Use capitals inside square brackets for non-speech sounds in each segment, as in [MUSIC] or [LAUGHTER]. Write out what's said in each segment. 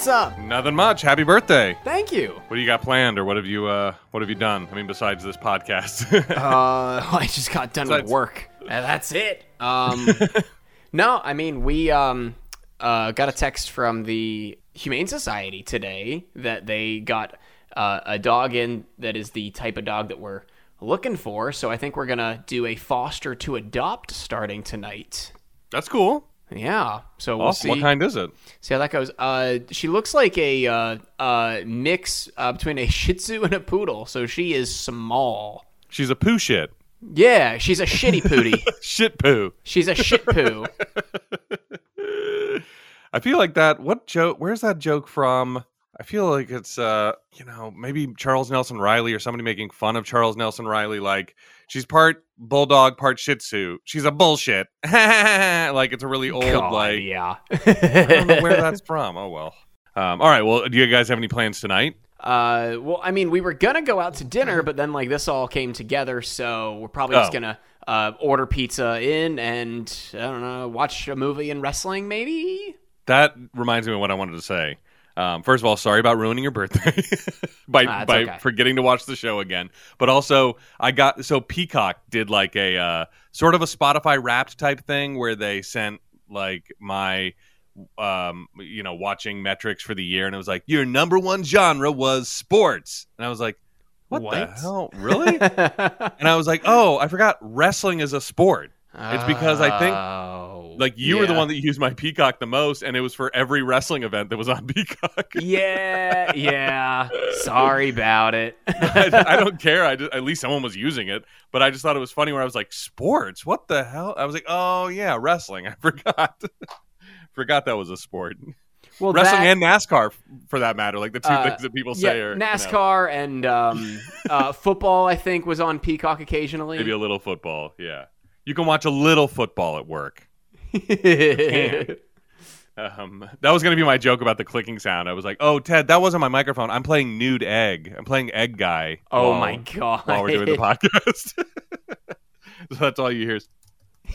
what's up? Nothing much. Happy birthday. Thank you. What do you got planned, or what have you uh, what have you done? I mean, besides this podcast. [LAUGHS] Uh, [LAUGHS] I just got done with work. And that's it. Um, [LAUGHS] no, I mean we um uh got a text from the Humane Society today that they got uh, a dog in that is the type of dog that we're looking for. So I think we're gonna do a foster to adopt starting tonight. That's cool. Yeah. So we'll Awesome. see. What kind is it? See how that goes. Uh, she looks like a uh, uh, mix uh, between a [LAUGHS] Shih Tzu and a poodle. So she is small. She's a poo shit. Yeah, she's a shitty pooty. [LAUGHS] Shit poo. she's a shit poo. [LAUGHS] I feel like that. What joke? Where's that joke from? I feel like it's uh, you know, maybe Charles Nelson Reilly or somebody making fun of Charles Nelson Reilly. Like she's part bulldog, part Shih Tzu. She's a bullshit. [LAUGHS] like it's a really old God, like. yeah. I don't know where that's [LAUGHS] from. Oh well. Um, all right. Well, do you guys have any plans tonight? Uh, well, I mean, we were gonna go out to dinner, but then like this all came together, so we're probably just Oh. gonna uh, order pizza in and I don't know, watch a movie and wrestling, maybe. That reminds me of what I wanted to say. Um, first of all, sorry about ruining your birthday [LAUGHS] by Ah, by okay. forgetting to watch the show again. But also, I got so Peacock did like a uh, sort of a Spotify Wrapped type thing where they sent like my um you know watching metrics for the year, and it was like your number one genre was sports, and I was like, what, the hell, really? [LAUGHS] and I was like, oh, I forgot wrestling is a sport. It's because I think, Oh, Like you were the one that used my Peacock the most, and it was for every wrestling event that was on [LAUGHS] Peacock. yeah, yeah. [LAUGHS] Sorry about it. [LAUGHS] I, I don't care. I just, at least someone was using it, but I just thought it was funny where I was like, "Sports? What the hell?" I was like, "Oh yeah, wrestling." I forgot. forgot that was a sport. Well, wrestling that- and NASCAR, for that matter, like the two Uh, things that people yeah, say are you know, NASCAR and um, uh, football. I think was on Peacock occasionally. maybe a little football. Yeah, you can watch a little football at work. [LAUGHS] Um, that was going to be my joke about the clicking sound. I was like, "Oh, Ted, that wasn't my microphone. I'm playing nude egg. I'm playing egg guy." oh while- my god! While we're doing the podcast, [LAUGHS] so that's all you hear. Is, [LAUGHS]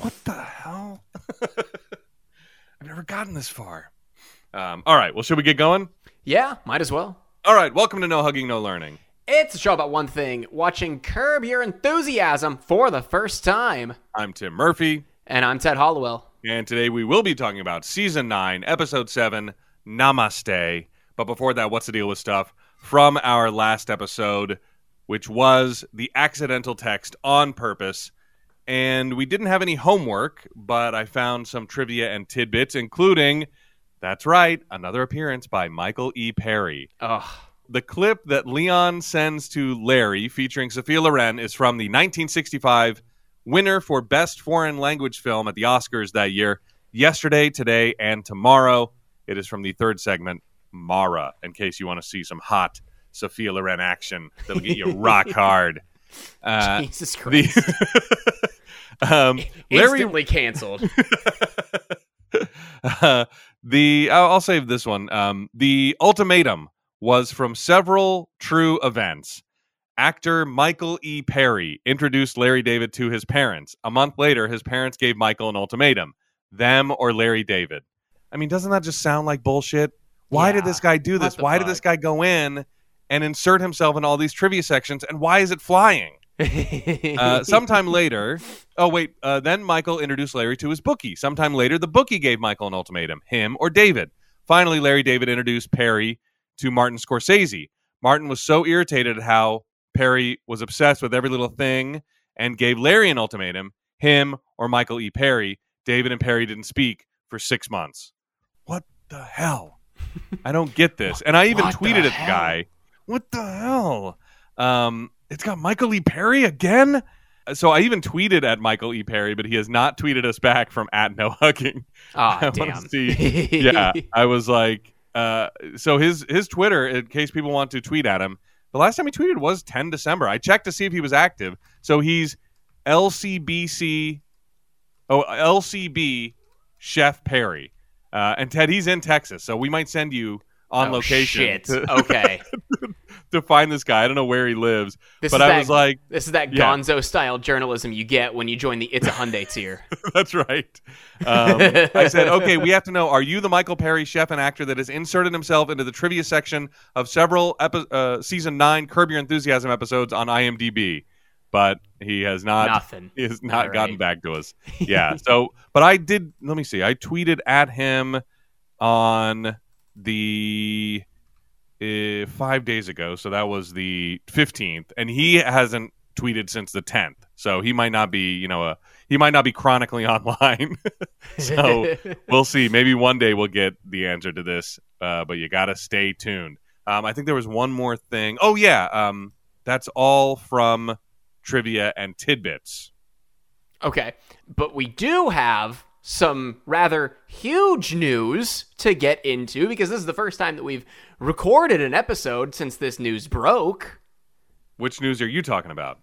what the hell? I've never gotten this far. Um, all right. Well, should we get going? yeah, might as well. All right. Welcome to No Hugging, No Learning. It's a show about one thing: watching Curb Your Enthusiasm for the first time. I'm Tim Murphy, And I'm Ted Hollowell. and today we will be talking about season nine, episode seven, Namaste. But before that, what's the deal with stuff from our last episode, which was the accidental text on purpose. And we didn't have any homework, but I found some trivia and tidbits, including, that's right, another appearance by Michael E. Perry. Ugh. The clip that Leon sends to Larry featuring Sophia Loren is from the 1965 winner for Best Foreign Language Film at the Oscars that year. Yesterday, today, and tomorrow. It is from the third segment, Mara, in case you want to see some hot Sophia Loren action that'll get you [LAUGHS] rock hard. Uh, Jesus Christ! the [LAUGHS] um, Larry Instantly canceled. [LAUGHS] uh, the I'll, I'll save this one. Um, the ultimatum was from several true events. Actor Michael E. Perry introduced Larry David to his parents. A month later, his parents gave Michael an ultimatum: them or Larry David. I mean, doesn't that just sound like bullshit? Why did this guy do this? Why did this guy go in and insert himself in all these trivia sections? And why is it flying? [LAUGHS] Uh, sometime later, oh wait, uh, then Michael introduced Larry to his bookie. Sometime later, the bookie gave Michael an ultimatum: him or David. Finally, Larry David introduced Perry to Martin Scorsese. Martin was so irritated at how Perry was obsessed with every little thing and gave Larry an ultimatum: him or Michael E. Perry. David and Perry didn't speak for six months. What the hell? [LAUGHS] I don't get this. And I even What the tweeted at the guy. What the hell? Um, it's got Michael E. Perry again. So I even tweeted at Michael E. Perry, but he has not tweeted us back from at no hugging. Ah, [LAUGHS] I damn. see- [LAUGHS] Yeah, I was like, uh, so his his Twitter, in case people want to tweet at him, the last time he tweeted was 10 December. I checked to see if he was active. So he's LCBC, oh LCB Chef Perry, uh, and Ted, he's in Texas, so we might send you on Oh, location Shit. to, Okay. [LAUGHS] to find this guy. I don't know where he lives, This but I that, was like, this is that yeah. Gonzo style journalism you get when you join the It's a Hyundai tier. [LAUGHS] That's right. Um, I said, okay, we have to know: Are you the Michael Perry chef and actor that has inserted himself into the trivia section of several epi- uh, season nine Curb Your Enthusiasm episodes on IMDb? But he has not. Nothing. He has not gotten right. back to us. [LAUGHS] Yeah. so, but I did. Let me see. I tweeted at him on the uh, five days ago. So that was the fifteenth, and he hasn't tweeted since the tenth. So he might not be, you know, a he might not be chronically [LAUGHS] online. [LAUGHS] so we'll see. Maybe one day we'll get the answer to this, uh, but you got to stay tuned. Um, I think there was one more thing. Oh yeah, um, that's all from trivia and tidbits. Okay, but we do have some rather huge news to get into because this is the first time that we've recorded an episode since this news broke. Which news are you talking about?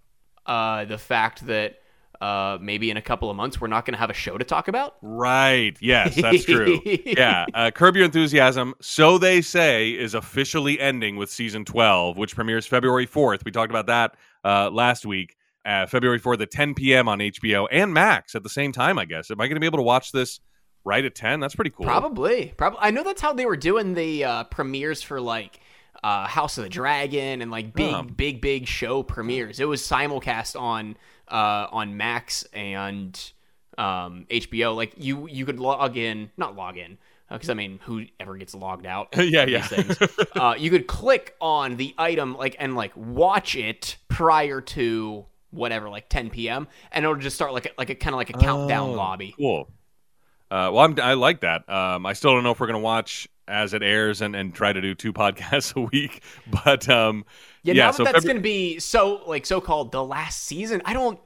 Uh, the fact that uh, maybe in a couple of months we're not going to have a show to talk about. Right. Yes, that's true. [LAUGHS] yeah. Uh, Curb Your Enthusiasm, so they say, is officially ending with season 12, which premieres February 4th. We talked about that uh, last week. Uh, February 4th at 10 p.m. on HBO and Max at the same time, I guess. Am I going to be able to watch this right at 10? That's pretty cool. Probably, probably. I know that's how they were doing the uh, premieres for like uh, House of the Dragon and like big, Oh. big, big show premieres. It was simulcast on uh, on Max and um, HBO. Like you, you could log in, not log in, because I mean, who ever gets logged out? [LAUGHS] Yeah, yeah. Things. [LAUGHS] uh, you could click on the item like and like watch it prior to whatever, like 10 p.m. and it'll just start like a, like a kind of like a countdown Oh, lobby. Cool. Uh, well, I'm, I like that. Um, I still don't know if we're going to watch as it airs and, and try to do two [LAUGHS] podcasts a week. But um, Yeah, yeah, now so that that's to be so like so called the last season. I don't,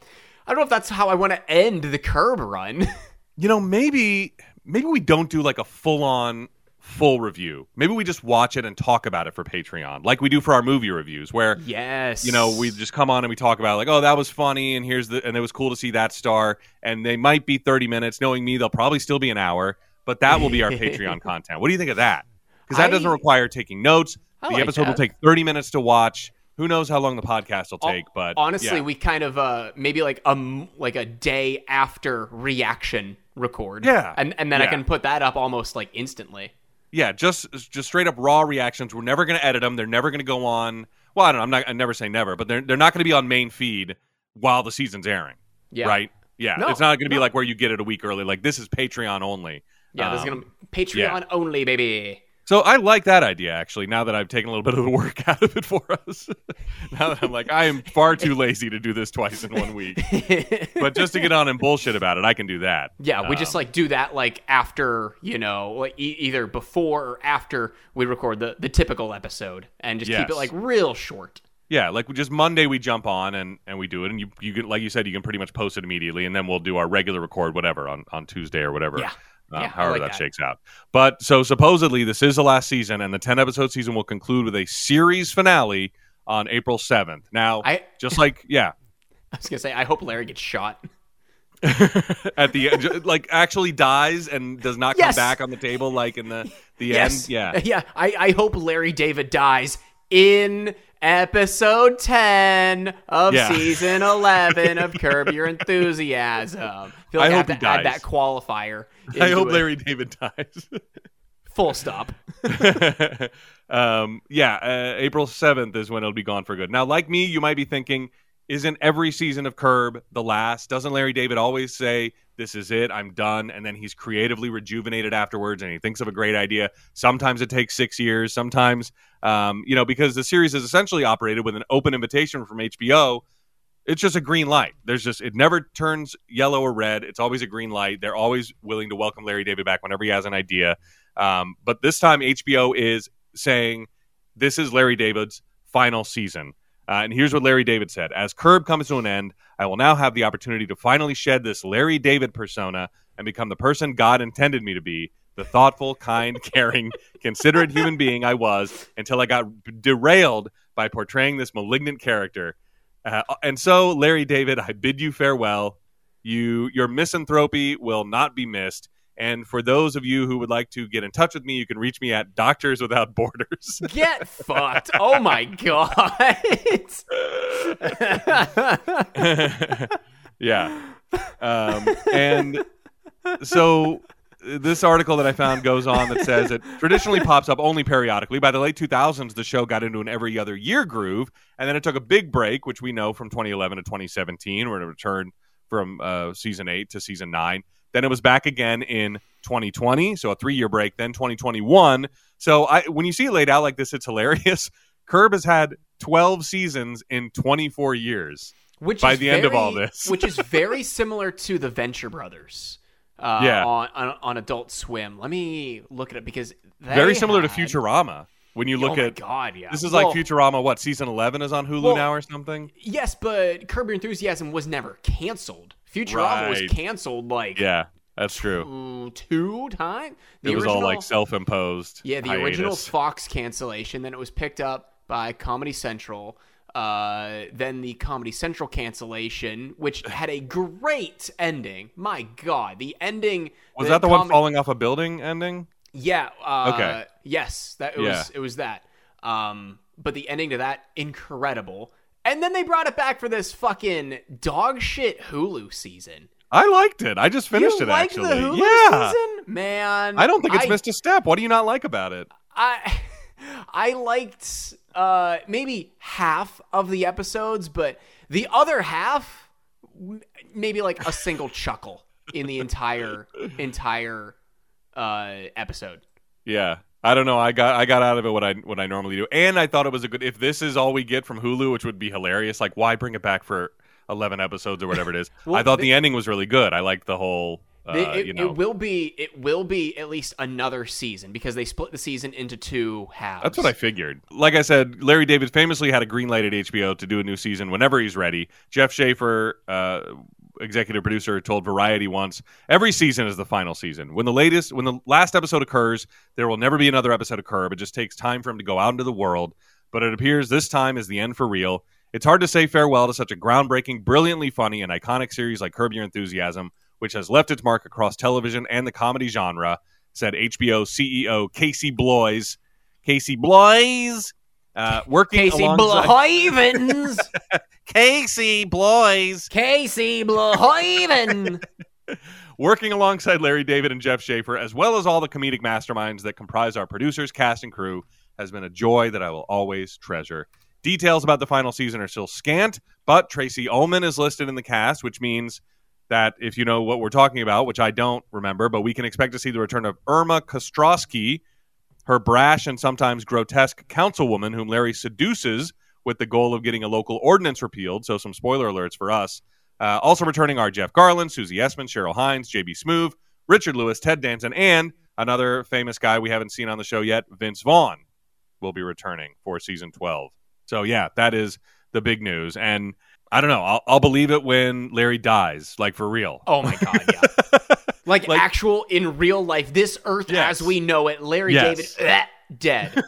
I don't know if that's how I want to end the Curb run. [LAUGHS] you know maybe maybe we don't do like a full on full review. Maybe we just watch it and talk about it for patreon like we do for our movie reviews where yes, you know we just come on and we talk about like oh that was funny and here's the and it was cool to see that star and they might be 30 minutes knowing me they'll probably still be an hour but that will be our patreon [LAUGHS] content. What do you think of that? Because that I- doesn't require taking notes. I the like episode will take 30 minutes to watch. Who knows how long the podcast will take but honestly, yeah. we kind of uh maybe like a m- like a day after reaction record. Yeah, and and then I can put that up almost like instantly. Yeah, just just straight up raw reactions. We're never going to edit them. They're never going to go on. Well, I don't know. I'm not. I never say never, but they're they're not going to be on main feed while the season's airing. Yeah, Right. Yeah. No, it's not going to be like where you get it a week early. Like this is Patreon only. Yeah, this is Um, gonna be Patreon only, baby. So I like that idea actually. Now that I've taken a little bit of the work [LAUGHS] out of it for us, now that I'm like I am far too lazy to do this twice in one week. But just to get on and bullshit about it, I can do that. Yeah, we just Um, like do that like after you know, like e- either before or after we record the the typical episode, and just keep it like real short. Yeah, like just Monday we jump on and, and we do it, and you you can like you said you can pretty much post it immediately, and then we'll do our regular record whatever on, on Tuesday or whatever. Yeah. Uh, Yeah, however like that, that. shakes out. But so supposedly this is the last season, and the ten episode season will conclude with a series finale on April seventh. Now, I just like [LAUGHS] yeah, I was gonna say I hope Larry gets shot. [LAUGHS] at the end, like actually dies and does not Yes. come back on the table like in the the Yes, end. Yeah, [LAUGHS] yeah. I I hope Larry David dies in episode ten of Yeah. season eleven of Curb Your Enthusiasm. I feel I like I, hope have to add that qualifier. [LAUGHS] I hope it. Larry David dies. [LAUGHS] Full stop. [LAUGHS] um, yeah, uh, April 7th is when it'll be gone for good. Now, like me, you might be thinking, isn't every season of Curb the last? Doesn't Larry David always say, this is it, I'm done? And then he's creatively rejuvenated afterwards and he thinks of a great idea. Sometimes it takes six years. Sometimes, um, you know, because the series is essentially operated with an open invitation from HBO. It's just a green light. There's just, it never turns yellow or red. It's always a green light. They're always willing to welcome Larry David back whenever he has an idea. Um, but this time, HBO is saying this is Larry David's final season. Uh, and here's what Larry David said As Curb comes to an end, I will now have the opportunity to finally shed this Larry David persona and become the person God intended me to be the thoughtful, kind, [LAUGHS] caring, considerate human being I was until I got derailed by portraying this malignant character. Uh, and so, Larry David, I bid you farewell. You, your misanthropy will not be missed. And for those of you who would like to get in touch with me, you can reach me at Doctors Without Borders. [LAUGHS] Get fucked. Oh my god. [LAUGHS] yeah. Um, and so this article that I found goes on that says it traditionally pops up only periodically. By the late 2000s, the show got into an every other year groove, and then it took a big break, which we know from 2011 to 2017, where it returned from uh, season eight to season nine. Then it was back again in 2020, so a three year break. Then 2021. So I, when you see it laid out like this, it's hilarious. [LAUGHS] Curb has had 12 seasons in 24 years. Which by the end of all this. which is very [LAUGHS] similar to the Venture Brothers. Uh, Yeah. on, on on Adult Swim. Let me look at it because Very similar to Futurama. When you look oh my at God, yeah. this is Well, like Futurama. What season 11 is on Hulu Well- now or something? Yes, but Curb Your Enthusiasm was never canceled. Futurama was canceled like Yeah, that's true. mm, two times. It was all like self-imposed. Yeah, the original. Fox cancellation. Then it was picked up by Comedy Central. Uh, then the Comedy Central cancellation, which [LAUGHS] had a great ending. My God, the ending Was that the one falling off a building ending? Yeah. Uh, Okay. Yes, that it Yeah. was. It was that. Um, but the ending to that incredible. And then they brought it back for this fucking dog shit Hulu season. I liked it. I just finished you it liked actually. the Hulu yeah. season, man. I don't think it's I missed a step. What do you not like about it? I I liked uh maybe half of the episodes, but the other half maybe like a single [LAUGHS] chuckle in the entire entire uh episode. Yeah. I don't know. I got I got out of it what I what I normally do, and I thought it was a good. If this is all we get from Hulu, which would be hilarious, like why bring it back for eleven episodes or whatever it is? [LAUGHS] Well, I thought the- the, ending was really good. I liked the whole. Uh, it, you know, it will be it will be at least another season because they split the season into two halves. That's what I figured. Like I said, Larry David famously had a green light at HBO to do a new season whenever he's ready. Jeff Schaffer, uh, executive producer, told Variety once, "Every season is the final season. When the latest, when the last episode occurs, there will never be another episode of Curb. It just takes time for him to go out into the world. But it appears this time is the end for real. It's hard to say farewell to such a groundbreaking, brilliantly funny, and iconic series like Curb Your Enthusiasm, which has left its mark across television and the comedy genre." Said HBO CEO Casey Bloys. Casey Bloys, uh, working Casey alongside Bloivens. [LAUGHS] Casey Bloys, Casey Bloiven. [LAUGHS] working alongside Larry David and Jeff Schaffer, as well as all the comedic masterminds that comprise our producers, cast, and crew, has been a joy that I will always treasure. Details about the final season are still scant, but Tracey Ullman is listed in the cast, which means that if you know what we're talking about, which I don't remember, but we can expect to see the return of Irma Kostroski, her brash and sometimes grotesque councilwoman whom Larry seduces with the goal of getting a local ordinance repealed. So, some spoiler alerts for us. Uh, also returning are Jeff Garlin, Susie Essman, Cheryl Hines, JB Smoove, Richard Lewis, Ted Danson, and another famous guy we haven't seen on the show yet, Vince Vaughn, will be returning for season 12. So, yeah, that is the big news. And I don't know, I'll, I'll believe it when Larry dies, like for real. Oh my god, yeah. [LAUGHS] Like, Like- actual in real life, this earth Yes. as we know it, Larry Yes. David eh, dead.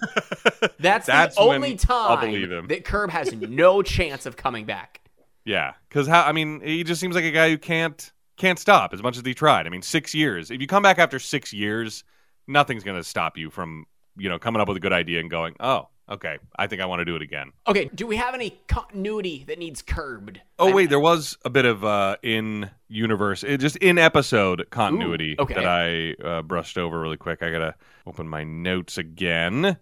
That's, [LAUGHS] That's the only I'll time believe him. that Curb has no chance of coming back. Yeah, because how? I mean, he just seems like a guy who can't can't stop as much as he tried. I mean, six years. If you come back after six years, nothing's going to stop you from you know coming up with a good idea and going, oh, okay, I think I want to do it again. Okay, do we have any continuity that needs curbed? Oh wait, there was a bit of uh, in universe, it, just in episode continuity Ooh, okay. that I uh, brushed over really quick. I gotta open my notes again.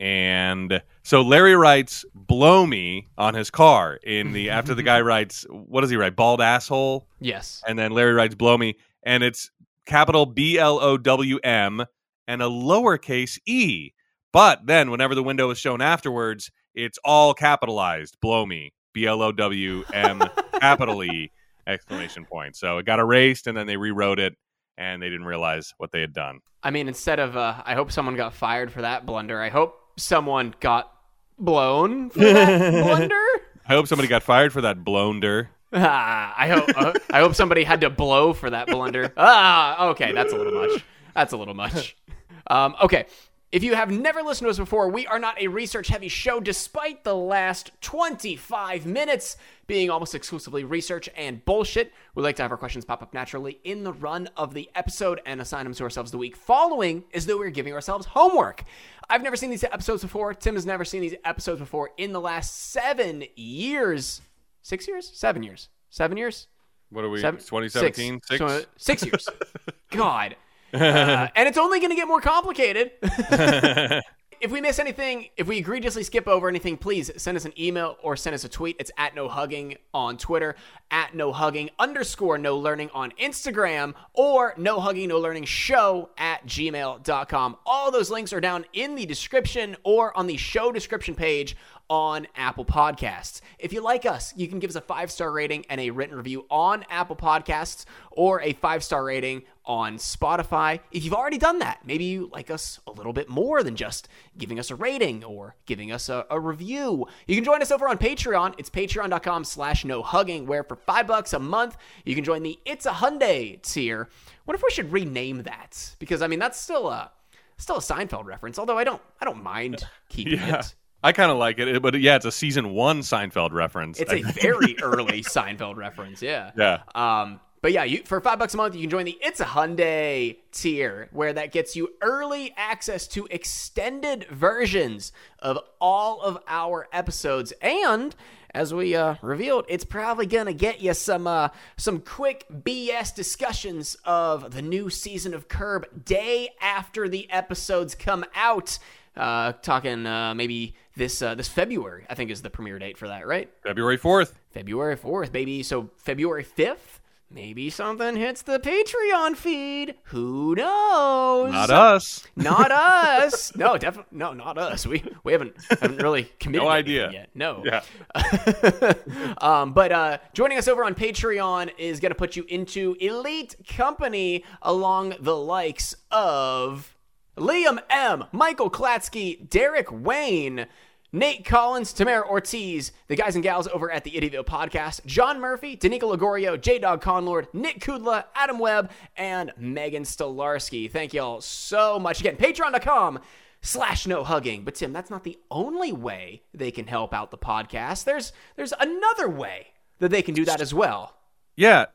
And so Larry writes "blow me" on his car in the [LAUGHS] after the guy writes what does he write bald asshole Yes. and then Larry writes "blow me" and it's capital B L O W M and a lowercase e. But then whenever the window is shown afterwards, it's all capitalized "blow me" B L O W M capital E [LAUGHS] exclamation point. So it got erased and then they rewrote it and they didn't realize what they had done. I mean, instead of, uh, I hope someone got fired for that blunder. I hope someone got blown for that [LAUGHS] blunder. I hope somebody got fired for that blonder. [LAUGHS] Ah, I hope uh, I hope somebody had to blow for that blunder. Ah, okay, that's a little much. That's a little much. Um, okay, If you have never listened to us before, we are not a research heavy show, despite the last 25 minutes being almost exclusively research and bullshit. We like to have our questions pop up naturally in the run of the episode and assign them to ourselves the week following as though we're giving ourselves homework. I've never seen these episodes before. Tim has never seen these episodes before in the last seven years. Six years? Seven years. Seven years? What are we? Seven? 2017? Six. Six? Six years. [LAUGHS] God. Uh, and it's only going to get more complicated. [LAUGHS] if we miss anything, if we egregiously skip over anything, please send us an email or send us a tweet. It's at no hugging on Twitter, at no hugging underscore no learning on Instagram, or no hugging no learning show at gmail.com. All those links are down in the description or on the show description page on Apple Podcasts. If you like us, you can give us a five star rating and a written review on Apple Podcasts or a five star rating on Spotify. If you've already done that, maybe you like us a little bit more than just giving us a rating or giving us a, a review. You can join us over on Patreon. It's patreon.com slash no hugging, where for five bucks a month, you can join the It's a Hyundai tier. What if we should rename that? Because I mean that's still a still a Seinfeld reference, although I don't I don't mind [LAUGHS] keeping Yeah. it. I kind of like it, but yeah, it's a season one Seinfeld reference. It's a [LAUGHS] very early Seinfeld reference, yeah. yeah. Um, but yeah, you for five bucks a month, you can join the It's a Hyundai tier, where that gets you early access to extended versions of all of our episodes, and as we uh, revealed, it's probably gonna get you some uh, some quick BS discussions of the new season of Curb day after the episodes come out. Uh, talking uh, maybe this uh, this February, I think is the premiere date for that, right? February 4th. February 4th, baby. So February 5th, maybe something hits the Patreon feed. Who knows? Not us. Not [LAUGHS] us. No, definitely no, not us. We we haven't haven't really [LAUGHS] committed No idea. yet. No. Yeah. [LAUGHS] um, but uh, joining us over on Patreon is going to put you into elite company along the likes of Liam M, Michael Klatsky, Derek Wayne, Nate Collins, Tamara Ortiz, the guys and gals over at the Idioville podcast, John Murphy, Danica Ligorio, J Dog Conlord, Nick Kudla, Adam Webb, and Megan Stolarski. Thank y'all so much. Again, patreon.com slash no hugging. But Tim, that's not the only way they can help out the podcast. There's there's another way that they can do that as well. Yeah.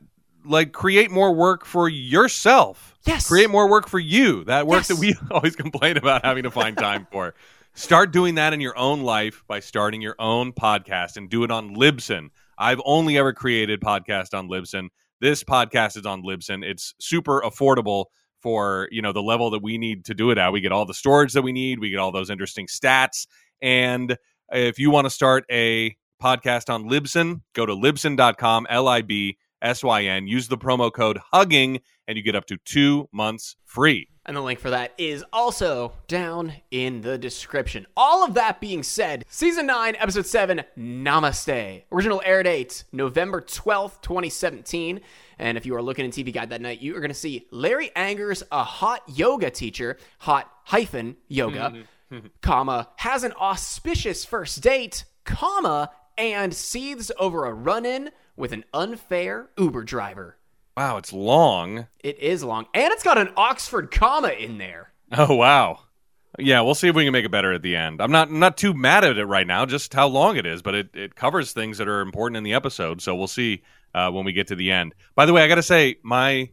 Like create more work for yourself. Yes. Create more work for you. That work Yes. that we [LAUGHS] always complain about having to find time [LAUGHS] for. Start doing that in your own life by starting your own podcast and do it on Libsyn. I've only ever created podcast on Libsyn. This podcast is on Libsyn. It's super affordable for, you know, the level that we need to do it at. We get all the storage that we need, we get all those interesting stats. And if you want to start a podcast on Libsyn, go to libsyn.com, L I B S Y N. Use the promo code HUGGING, and you get up to two months free. And the link for that is also down in the description. All of that being said, season 9, episode 7, Namaste. Original air date November 12th, 2017. And if you are looking in TV Guide that night, you are going to see Larry Angers, a hot yoga teacher, hot hyphen yoga, mm-hmm. comma, has an auspicious first date, comma, and seethes over a run in with an unfair Uber driver. Wow, it's long. It is long, and it's got an Oxford comma in there. Oh wow. Yeah, we'll see if we can make it better at the end. I'm not not too mad at it right now, just how long it is, but it, it covers things that are important in the episode. So we'll see uh, when we get to the end. By the way, I got to say, my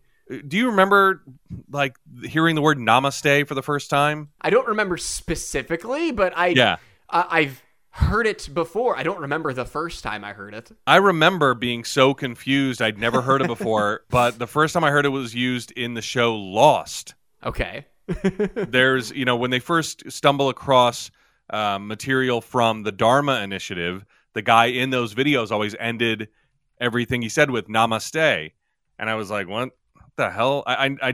do you remember like hearing the word namaste for the first time? I don't remember specifically, but I Yeah. I, I've heard it before. I don't remember the first time I heard it. I remember being so confused. I'd never heard it [LAUGHS] before, but the first time I heard it was used in the show Lost. Okay. [LAUGHS] There's, you know, when they first stumble across uh, material from the Dharma Initiative, the guy in those videos always ended everything he said with "Namaste," and I was like, "What the hell?" I, I,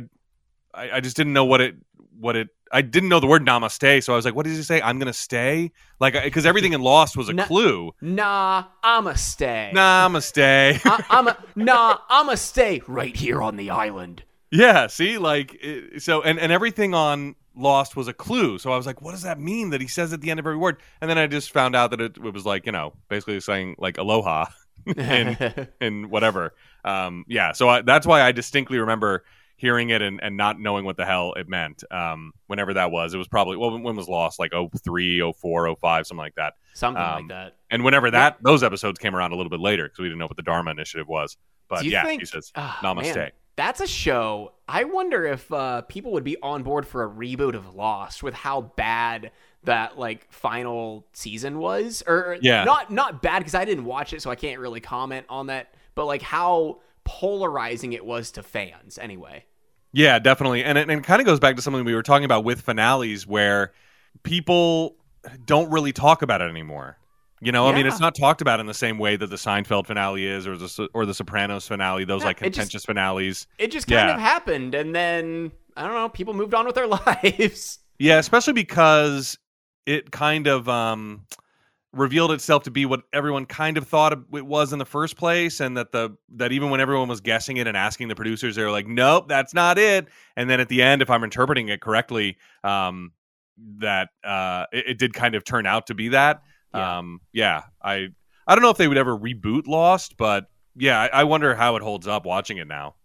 I, I just didn't know what it, what it. I didn't know the word "Namaste," so I was like, "What does he say? I'm gonna stay?" Like, because everything in Lost was a Na- clue. Nah, I'ma stay. Namaste. [LAUGHS] I, I'm a, nah, I'ma stay right here on the island. Yeah, see, like it, so, and and everything on Lost was a clue. So I was like, what does that mean that he says at the end of every word? And then I just found out that it, it was like you know basically saying like aloha [LAUGHS] and and [LAUGHS] whatever. Um, yeah, so I, that's why I distinctly remember hearing it and, and not knowing what the hell it meant. Um, whenever that was, it was probably well, when was Lost? Like 03, 04, 05, something like that. Something Um, like that. And whenever that those episodes came around a little bit later because we didn't know what the Dharma Initiative was. But yeah, think- he says Ah, Namaste. man, that's a show. I wonder if uh, people would be on board for a reboot of Lost with how bad that like final season was, or Yeah. not not bad because I didn't watch it, so I can't really comment on that. But like how polarizing it was to fans, anyway. Yeah, definitely. And it, and it kind of goes back to something we were talking about with finales where people don't really talk about it anymore. You know, I mean, it's not talked about in the same way that the Seinfeld finale is, or the or the Sopranos finale. Those Yeah, like it just- contentious finales. It just kind Yeah. of happened, and then I don't know. People moved on with their [LAUGHS] lives. Yeah, especially because it kind of um, revealed itself to be what everyone kind of thought it was in the first place, and that the that even when everyone was guessing it and asking the producers, they were like, "Nope, that's not it." And then at the end, if I'm interpreting it correctly, um, that uh, it, it did kind of turn out to be that. Yeah. Um, yeah, I I don't know if they would ever reboot Lost, but yeah, I, I wonder how it holds up watching it now.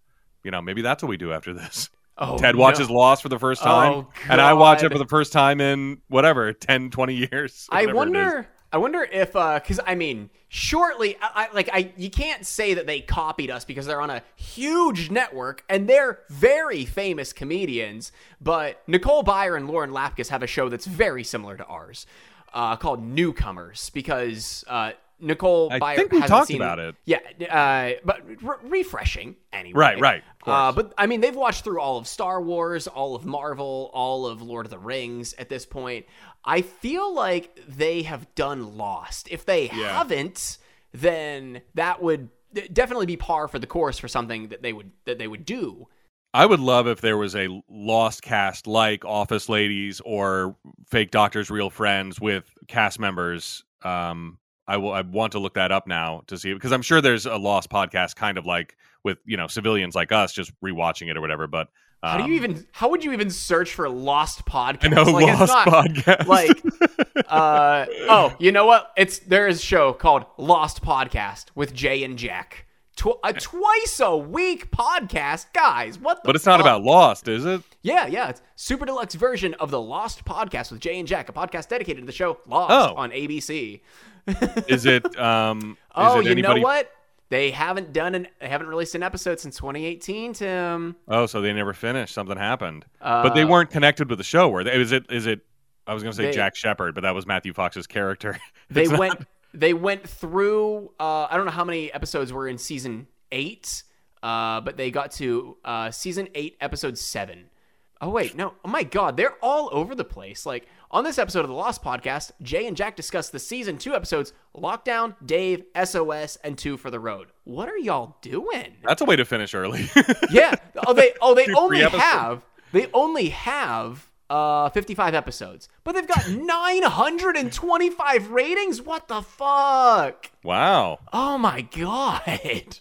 You know, maybe that's what we do after this. Oh, Ted no. watches Lost for the first time, Oh, and I watch it for the first time in whatever 10, 20 years. I whatever it is. wonder. I wonder if, because I mean, shortly, I, I like I, you can't say that they copied us because they're on a huge network and they're very famous comedians. But Nicole Byer and Lauren Lapkus have a show that's very similar to ours, uh, called Newcomers. Because uh, Nicole I Byer think we hasn't talked seen- about it. Yeah, uh, but re- refreshing anyway. Right, right. Uh, but I mean, they've watched through all of Star Wars, all of Marvel, all of Lord of the Rings at this point. I feel like they have done Lost. If they Yeah. haven't, then that would definitely be par for the course for something that they would that they would do. I would love if there was a Lost cast like Office Ladies or Fake Doctors, Real Friends with cast members. Um, I will. I want to look that up now to see because I'm sure there's a Lost podcast kind of like with you know civilians like us just rewatching it or whatever. But How do um, you even? How would you even search for Lost podcast? I know like, it's Lost not- podcast. like [LAUGHS] uh oh you know what it's there is a show called lost podcast with jay and jack Tw- a twice a week podcast guys what the but it's not about Lost, is it? yeah yeah it's super deluxe version of the lost podcast with jay and jack a podcast dedicated to the show lost Oh. on abc Is it? Um, is [LAUGHS] oh it you anybody? know what they haven't done an they haven't released an episode since 2018 tim Oh, so they never finished. Something happened, but they Uh, weren't connected with the show. Were they? Is it? Is it? I was going to say They- Jack Shephard, but that was Matthew Fox's character. [LAUGHS] they not- went they went through uh, I don't know how many episodes were in season eight, uh, but they got to uh, season eight, episode seven. Oh wait, no! Oh my God, they're all over the place. Like on this episode of the Lost Podcast, Jay and Jack discuss the season two episodes: Lockdown, Dave, SOS, and Two for the Road. What are y'all doing? That's a way to finish early. [LAUGHS] yeah. Oh, they oh they only have they only have uh 55 episodes, but they've got [LAUGHS] 925 ratings. What the fuck? wow. Oh my god.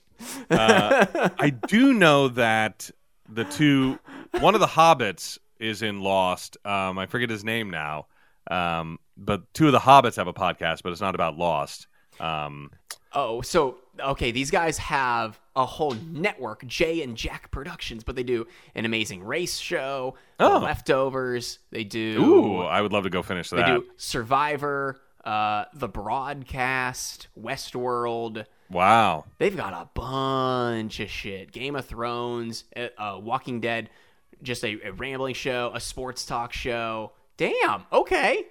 Uh, I do know that the two, one of the hobbits is in Lost. Um, I forget his name now. Um, but two of the hobbits have a podcast, but it's not about Lost. Um, Oh, so okay, these guys have a whole network, Jay and Jack Productions, but they do an amazing race show, Oh. leftovers. They do ooh, I would love to go finish that. they do Survivor, uh, The Broadcast, Westworld. Wow. They've got a bunch of shit. Game of Thrones, uh, uh, Walking Dead, just a, a rambling show, a sports talk show. Damn. Okay.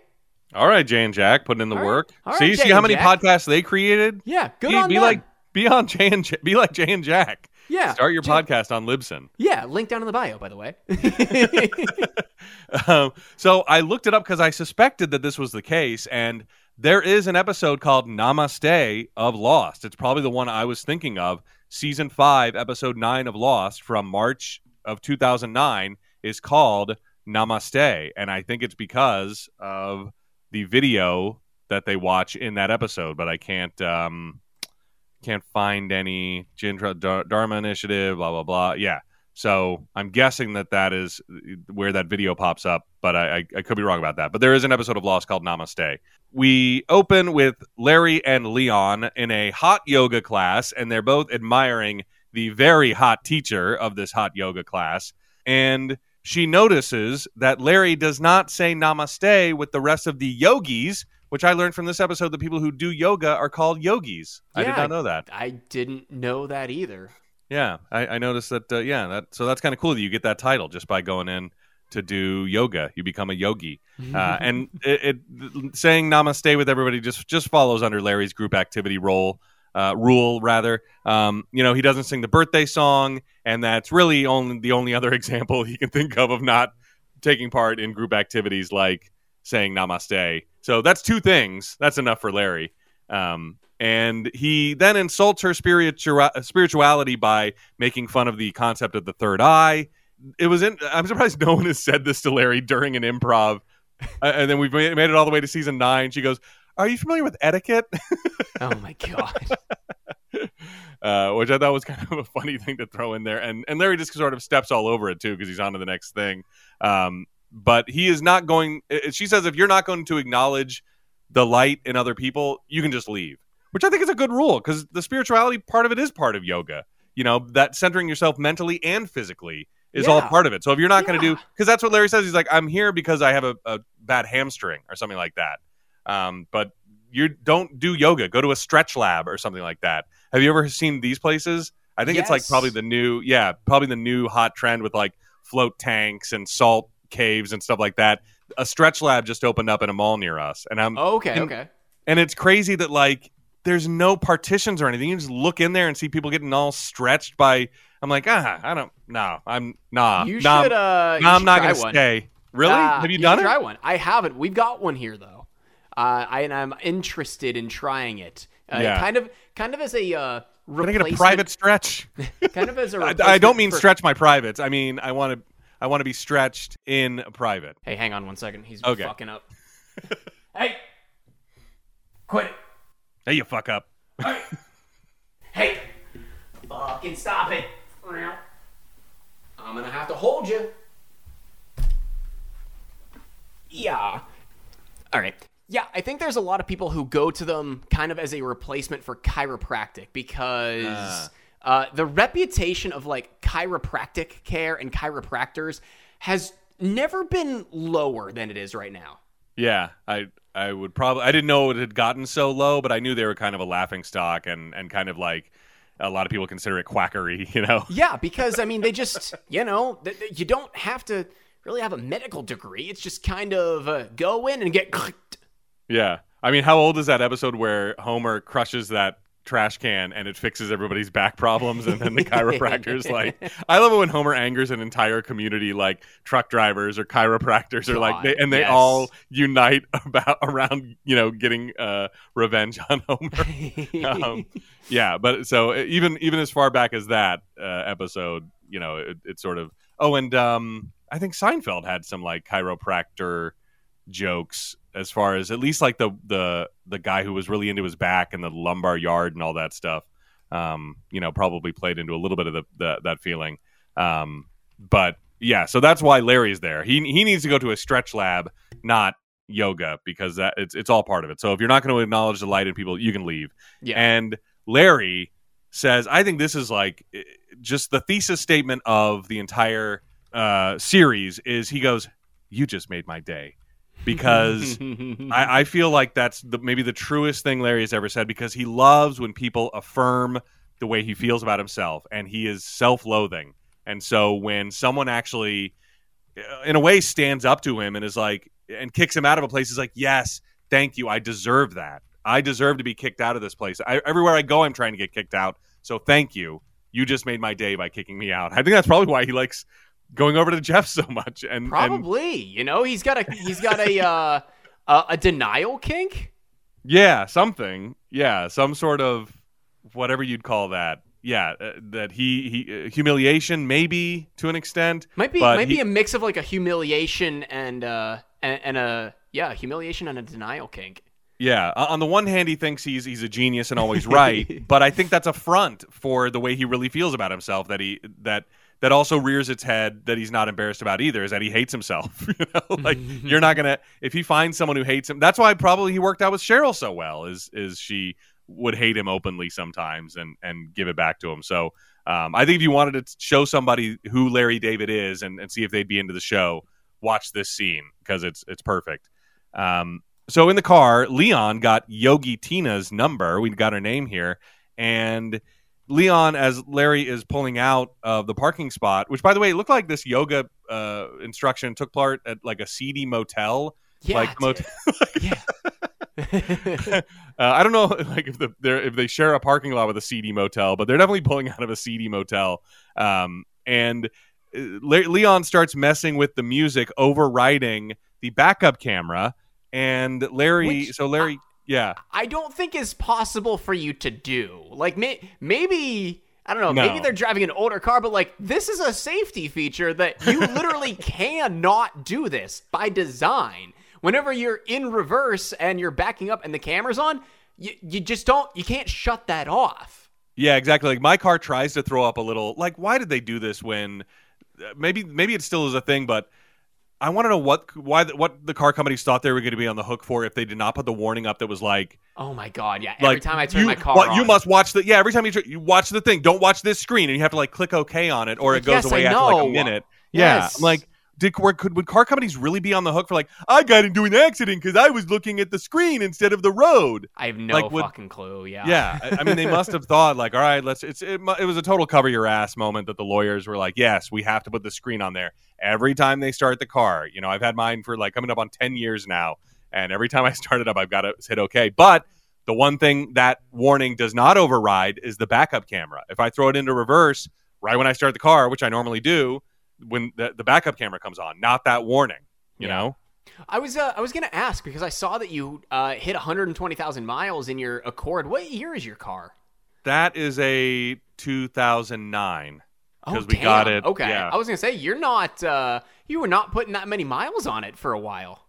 All right, Jay and Jack, putting in the All right. work. All right, see, Jay see how and many Jack. podcasts they created. Yeah. Good be, on be them. like be on Jay and J- be like Jay and Jack. yeah. Start your Jay- podcast on Libsyn. Yeah. Link down in the bio, by the way. [LAUGHS] um, so I looked it up because I suspected that this was the case, and there is an episode called Namaste of Lost. It's probably the one I was thinking of. Season five, episode nine of Lost from March of 2009 is called Namaste, and I think it's because of the video that they watch in that episode. But I can't um, can't find any Jindra Dharma Initiative, blah blah blah. Yeah, so I'm guessing that that is where that video pops up, but I, I, I could be wrong about that. But there is an episode of Lost called Namaste. We open with Larry and Leon in a hot yoga class, and they're both admiring the very hot teacher of this hot yoga class. And she notices that Larry does not say namaste with the rest of the yogis, which I learned from this episode. The people who do yoga are called yogis. I did not know that. I didn't know that either. Yeah, I, I noticed that. Uh, yeah, that so that's kind of cool that you get that title just by going in to do yoga. You become a yogi, [LAUGHS] uh, and it, it saying namaste with everybody just just follows under Larry's group activity role uh, rule. Rather, um, you know, he doesn't sing the birthday song, and that's really only the only other [LAUGHS] example he can think of of not taking part in group activities like saying namaste. So that's two things. That's enough for Larry. Um, and he then insults her spiritua- spirituality by making fun of the concept of the third eye. It was in. I'm surprised no one has said this to Larry during an improv. [LAUGHS] And then we've made it all the way to season nine. She goes, "Are you familiar with etiquette?" oh my god. [LAUGHS] uh, which I thought was kind of a funny thing to throw in there. And and Larry just sort of steps all over it too because he's on to the next thing. Um, but he is not going. She says, if you're not going to acknowledge the light in other people, you can just leave. Which I think is a good rule because the spirituality part of it is part of yoga. You know that centering yourself mentally and physically is all part of it. So if you're not going to do, because that's what Larry says, he's like, I'm here because I have a, a bad hamstring or something like that. Um, but you don't do yoga. Go to a stretch lab or something like that. Have you ever seen these places? I think it's like probably the new, yeah, probably the new hot trend with like float tanks and salt caves and stuff like that. A stretch lab just opened up in a mall near us, and I'm Okay, And- okay. and it's crazy that like there's no partitions or anything. You just look in there and see people getting all stretched by. I'm like, ah, I don't. No, I'm nah. You nah, should. Uh, you nah, I'm should not gonna one. stay. Really? Ah, Have you should done it? Try one. I haven't. We've got one here though. Uh, I, and I'm interested in trying it. Uh, Yeah. Kind of, kind of as a uh, Can I get a private stretch? [LAUGHS] Kind of as a. [LAUGHS] I, I don't mean for- stretch my privates. I mean I want to. I want to be stretched in a private. Hey, hang on one second. He's Okay. fucking up. [LAUGHS] hey, quit it. Hey, you fuck up. Hey, fucking stop it. I'm gonna have to hold you. Yeah. All right. Yeah, I think there's a lot of people who go to them kind of as a replacement for chiropractic because Ah. uh, the reputation of like chiropractic care and chiropractors has never been lower than it is right now. Yeah, I I would probably I didn't know it had gotten so low, but I knew they were kind of a laughing stock and and kind of like a lot of people consider it quackery, [LAUGHS] you know. Yeah, because I mean, they just you know th- th- you don't have to really have a medical degree. It's just kind of uh, go in and get. clicked. Yeah. I mean, how old is that episode where Homer crushes that trash can and it fixes everybody's back problems and then the chiropractor's [LAUGHS] like I love it when Homer angers an entire community like truck drivers or chiropractors or like they, and they yes. all unite [LAUGHS] about around, you know, getting uh revenge on [LAUGHS] Homer. um, yeah, but so uh, even even as far back as that uh, episode, you know, it, it sort of. Oh, and um, I think Seinfeld had some like chiropractor jokes as far as at least like the the the guy who was really into his back and the lumbar yard and all that stuff. Um, you know, probably played into a little bit of the, the that feeling. Um, but yeah, so that's why Larry's there. He he needs to go to a stretch lab, not yoga, because that it's it's all part of it. So if you're not going to acknowledge the light in people, you can leave. yeah, And Larry says, I think this is like just the thesis statement of the entire uh, series is he goes, You just made my day. Because [LAUGHS] I, I feel like that's the, maybe the truest thing Larry has ever said because he loves when people affirm the way he feels about himself and he is self loathing. And so when someone actually, uh, in a way, stands up to him and is like, and kicks him out of a place, is like, Yes, thank you. I deserve that. I deserve to be kicked out of this place. I, everywhere I go, I'm trying to get kicked out. So thank you. You just made my day by kicking me out. I think that's probably why he likes going over to Jeff so much. And and- probably. you know, he's got a he's got a uh, a, a denial kink. Yeah, something. Yeah, some sort of whatever you'd call that. Yeah, uh, that he he uh, humiliation maybe to an extent. Might be might he- be a mix of like a humiliation and uh and, and a yeah humiliation and a denial kink. Yeah, on the one hand, he thinks he's he's a genius and always right, [LAUGHS] but I think that's a front for the way he really feels about himself. That he that that also rears its head that he's not embarrassed about either. Is that he hates himself. [LAUGHS] you know, like [LAUGHS] you're not gonna if he finds someone who hates him. That's why probably he worked out with Cheryl so well. Is is she would hate him openly sometimes and and give it back to him. So um, I think if you wanted to show somebody who Larry David is and, and see if they'd be into the show, watch this scene because it's it's perfect. Um, so in the car, Leon got Yogi Tina's number. We got her name here, and Leon, as Larry is pulling out of the parking spot, which by the way, it looked like this yoga uh, instruction took part at like a seedy motel. Yeah, like motel. [LAUGHS] yeah. [LAUGHS] uh, I don't know, [LAUGHS] like if the if they share a parking lot with a seedy motel, but they're definitely pulling out of a seedy motel. Um, and uh, Le- Leon starts messing with the music, overriding the backup camera. And Larry, Which- so Larry, yeah, I don't think is possible for you to do. Like may- maybe I don't know, No. maybe they're driving an older car, but like this is a safety feature that you [LAUGHS] literally cannot do this by design. Whenever you're in reverse and you're backing up and the camera's on, you, you just don't you can't shut that off. Yeah, exactly. Like my car tries to throw up a little. Like, why did they do this when? uh, Maybe maybe it still is a thing, but I want to know what why the, what the car companies thought they were going to be on the hook for if they did not put the warning up that was like Oh my god, yeah. like Every time I turn you, my car what- on. you must watch the yeah. Every time you tr- you watch the thing, don't watch this screen, and you have to like click OK on it, or it goes Yes, away after like a minute. Yeah, Yes. I'm like. Did, were- could would car companies really be on the hook for like I got into an accident because I was looking at the screen instead of the road? I have no like, would- fucking clue. Yeah. Yeah, I, I mean, they [LAUGHS] must have thought like, all right, let's. It's it, it was a total cover your ass moment that the lawyers were like, yes, we have to put the screen on there every time they start the car. You know, I've had mine for like coming up on ten years now, and every time I start it up, I've got to hit okay. But the one thing that warning does not override is the backup camera. If I throw it into reverse right when I start the car, which I normally do, when the, the backup camera comes on, not that warning. You Yeah. know. I was uh, I was gonna ask because I saw that you uh, hit 120,000 miles in your Accord. What year is your car? That is a 2009. Oh, 'Cause we got damn. it, Okay, yeah. I was gonna say you're not. Uh, you were not putting that many miles on it for a while.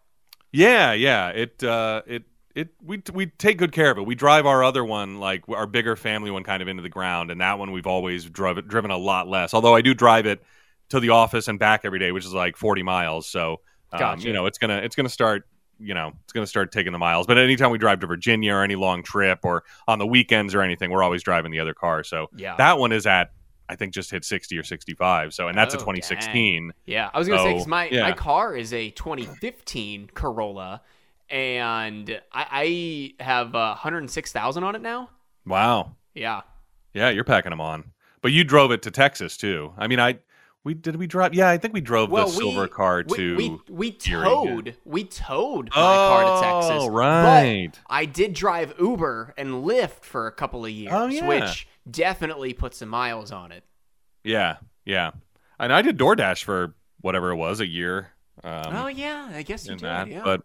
Yeah, yeah. It uh it it we we take good care of it. We drive our other one like our bigger family one kind of into the ground and that one we've always drove driven a lot less. Although I do drive it to the office and back every day, which is like 40 miles. So um, Gotcha. you know, it's going to it's going to start you know, it's going to start taking the miles. But anytime we drive to Virginia or any long trip or on the weekends or anything, we're always driving the other car. So Yeah. that one is at I think just hit 60 or 65. So and that's a Oh, 2016. Yeah, I was gonna say 'cause So, my yeah. my car is a 2015 Corolla, and I, I have uh, 106,000 on it now. Wow. Yeah. Yeah, you're packing them on. But you drove it to Texas too. I mean, I we did we drive? Yeah, I think we drove Well, the silver we, car we, to. we we towed we towed my car to Texas. Oh, right. I did drive Uber and Lyft for a couple of years, Oh, yeah. which definitely put some miles on it. yeah, yeah. And I did DoorDash for whatever it was, a year. Um, oh yeah, I guess you did. that, yeah. but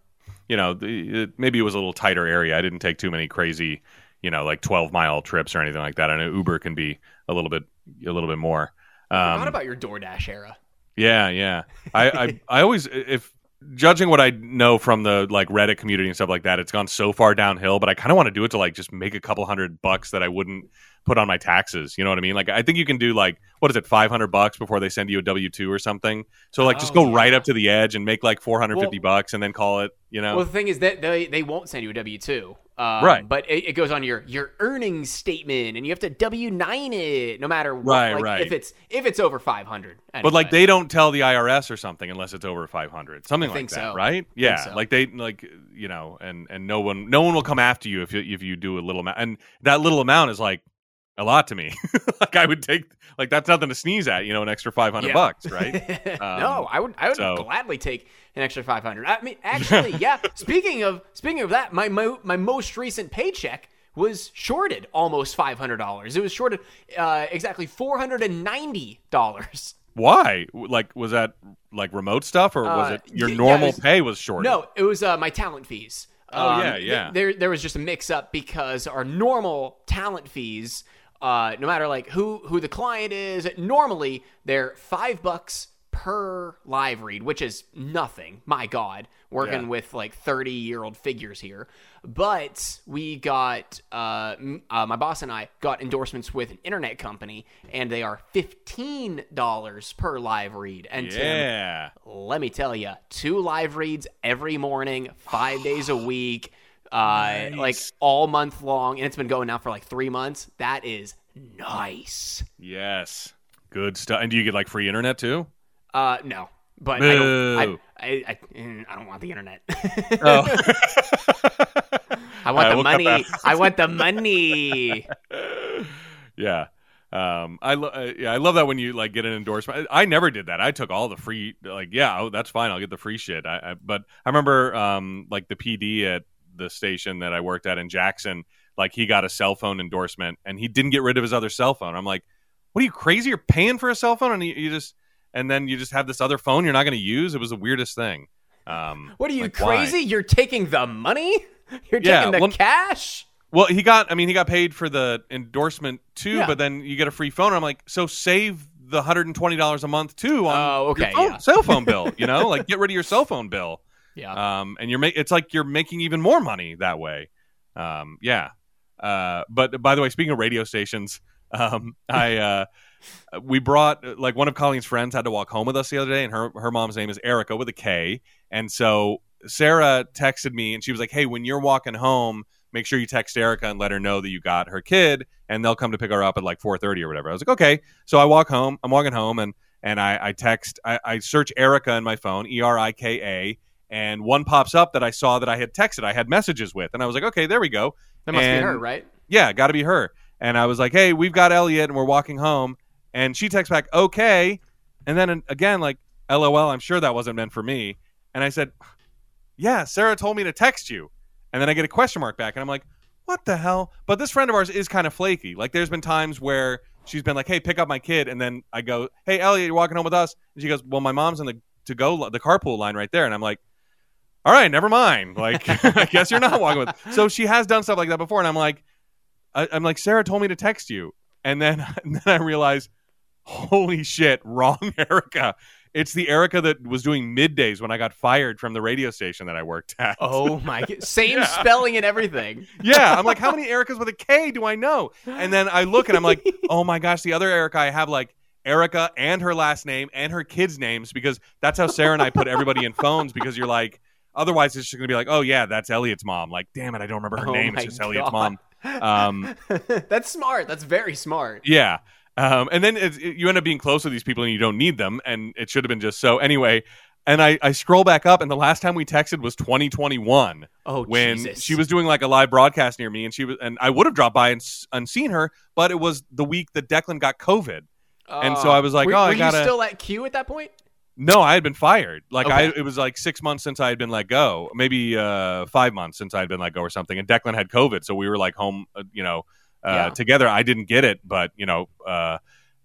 you know, the, it, maybe it was a little tighter area. I didn't take too many crazy, you know, like 12 mile trips or anything like that. I know Uber can be a little bit, a little bit more. I Um, forgot about your DoorDash era. Yeah, yeah. I, I, [LAUGHS] I always, if judging what I know from the like Reddit community and stuff like that, it's gone so far downhill. But I kind of want to do it to like just make a couple hundred bucks that I wouldn't put on my taxes. You know what I mean? Like I think you can do like what is it, five hundred bucks before they send you a W two or something. So like just Oh, go right up to the edge and make like four hundred fifty Well- bucks and then call it. You know? Well, the thing is that they they won't send you a W two, um, Right. But it, it goes on your your earnings statement, and you have to W nine it, no matter what. Right, like, right. If it's if it's over five hundred, But like they don't tell the IRS or something unless it's over 500, something I like think that, so. right? Yeah, so. like they like you know, and and no one no one will come after you if you if you do a little amount, and that little amount is like a lot to me. [LAUGHS] like I would take like that's nothing to sneeze at, you know, an extra 500 Yeah. bucks, right? [LAUGHS] no, I would I would so- gladly take an extra five hundred. I mean, actually, [LAUGHS] yeah. speaking of speaking of that, my my, my most recent paycheck was shorted almost five hundred dollars. It was shorted uh, exactly four hundred and ninety dollars. Why? Like was that like remote stuff or was Uh, it your yeah, normal it was- pay was shorted? No, it was uh, my talent fees. Oh, Um, yeah, yeah. there, there was just a mix-up because our normal talent fees, uh, no matter like who who the client is, normally they're five bucks per live read, which is nothing. My God, working Yeah. with like thirty-year-old figures here. But we got uh, m- uh, my boss and I got endorsements with an internet company, and they are fifteen dollars per live read. And Tim, Yeah. let me tell you, two live reads every morning, five days a week. Uh, Nice. like all month long, and it's been going now for like three months. That is nice. Yes. Good stuff. And do you get like free internet too? Uh, no, but I don't. I, I, I, mm, I don't want the internet. Oh. [LAUGHS] [LAUGHS] I want the money. I want the money. yeah. Um, I lo- uh, yeah, I love that when you like get an endorsement. I, I never did that. I took all the free, like, yeah, oh, that's fine. I'll get the free shit. I, I but I remember, um, like the PD at the station that I worked at in Jackson, like he got a cell phone endorsement and he didn't get rid of his other cell phone. I'm like, what are you crazy? You're paying for a cell phone and you, you just, and then you just have this other phone you're not going to use. It was the weirdest thing. Um, What are you like, why? crazy? You're taking the money? [LAUGHS] You're Yeah, taking the well- cash? Well, he got. I mean, he got paid for the endorsement too, Yeah. but then you get a free phone. I'm like, so save the hundred and twenty dollars a month too on Oh, okay, your phone- yeah. cell phone [LAUGHS] bill. You know, like get rid of your cell phone bill. Yeah. Um, and you're ma- it's like you're making even more money that way. Um, yeah. Uh, but by the way, speaking of radio stations, [LAUGHS] um, I uh, we brought like one of Colleen's friends had to walk home with us the other day, and her her mom's name is Erica with a K, and so Sarah texted me and she was like, "Hey, when you're walking home, make sure you text Erica and let her know that you got her kid, and they'll come to pick her up at like 4:30 or whatever." I was like, "Okay." So I walk home. I'm walking home, and and I, I text, I, I search Erica in my phone, E R I K A, and one pops up that I saw that I had texted, I had messages with, and I was like, "Okay, there we go." that must and- be her, right? yeah, got to be her. And I was like, hey, we've got Elliot and we're walking home. And she texts back, okay. And then again, like, lol, I'm sure that wasn't meant for me. And I said, yeah, Sarah told me to text you. And then I get a question mark back. And I'm like, what the hell? But this friend of ours is kind of flaky. Like, there's been times where she's been like, hey, pick up my kid. And then I go, hey, Elliot, you're walking home with us. And she goes, well, my mom's in the to go, the carpool line right there. And I'm like, all right, never mind. Like, [LAUGHS] I guess you're not walking with. So she has done stuff like that before. And I'm like, I, I'm like, Sarah told me to text you, and then [LAUGHS] and then I realize, holy shit, wrong [LAUGHS] Erica. It's the Erica that was doing middays when I got fired from the radio station that I worked at. Oh my. Same Yeah. spelling and everything. yeah. I'm like, how many Ericas with a K do I know? And then I look and I'm like, oh my gosh, the other Erica I have like Erica and her last name and her kids' names because that's how Sarah and I put everybody in phones because you're like, otherwise it's just gonna be like, oh yeah, that's Elliot's mom. Like, damn it, I don't remember her Oh name. It's just Elliot's mom. Um, [LAUGHS] That's smart. That's very smart. Yeah. Um, and then it's, it, you end up being close with these people and you don't need them. And it should have been just so. Anyway, and I, I scroll back up, and the last time we texted was 2021 Oh, when Jesus. she was doing like a live broadcast near me. And she was, and I would have dropped by and, and seen her, but it was the week that Declan got COVID. and so I was like, were, oh, I gotta- you still at Q at that point? No, I had been fired. Like I, it was like six months since I had been let go, maybe uh, five months since I had been let go or something. And Declan had COVID, so we were like home, uh, you know, uh, Yeah. together. I didn't get it, but you know, uh,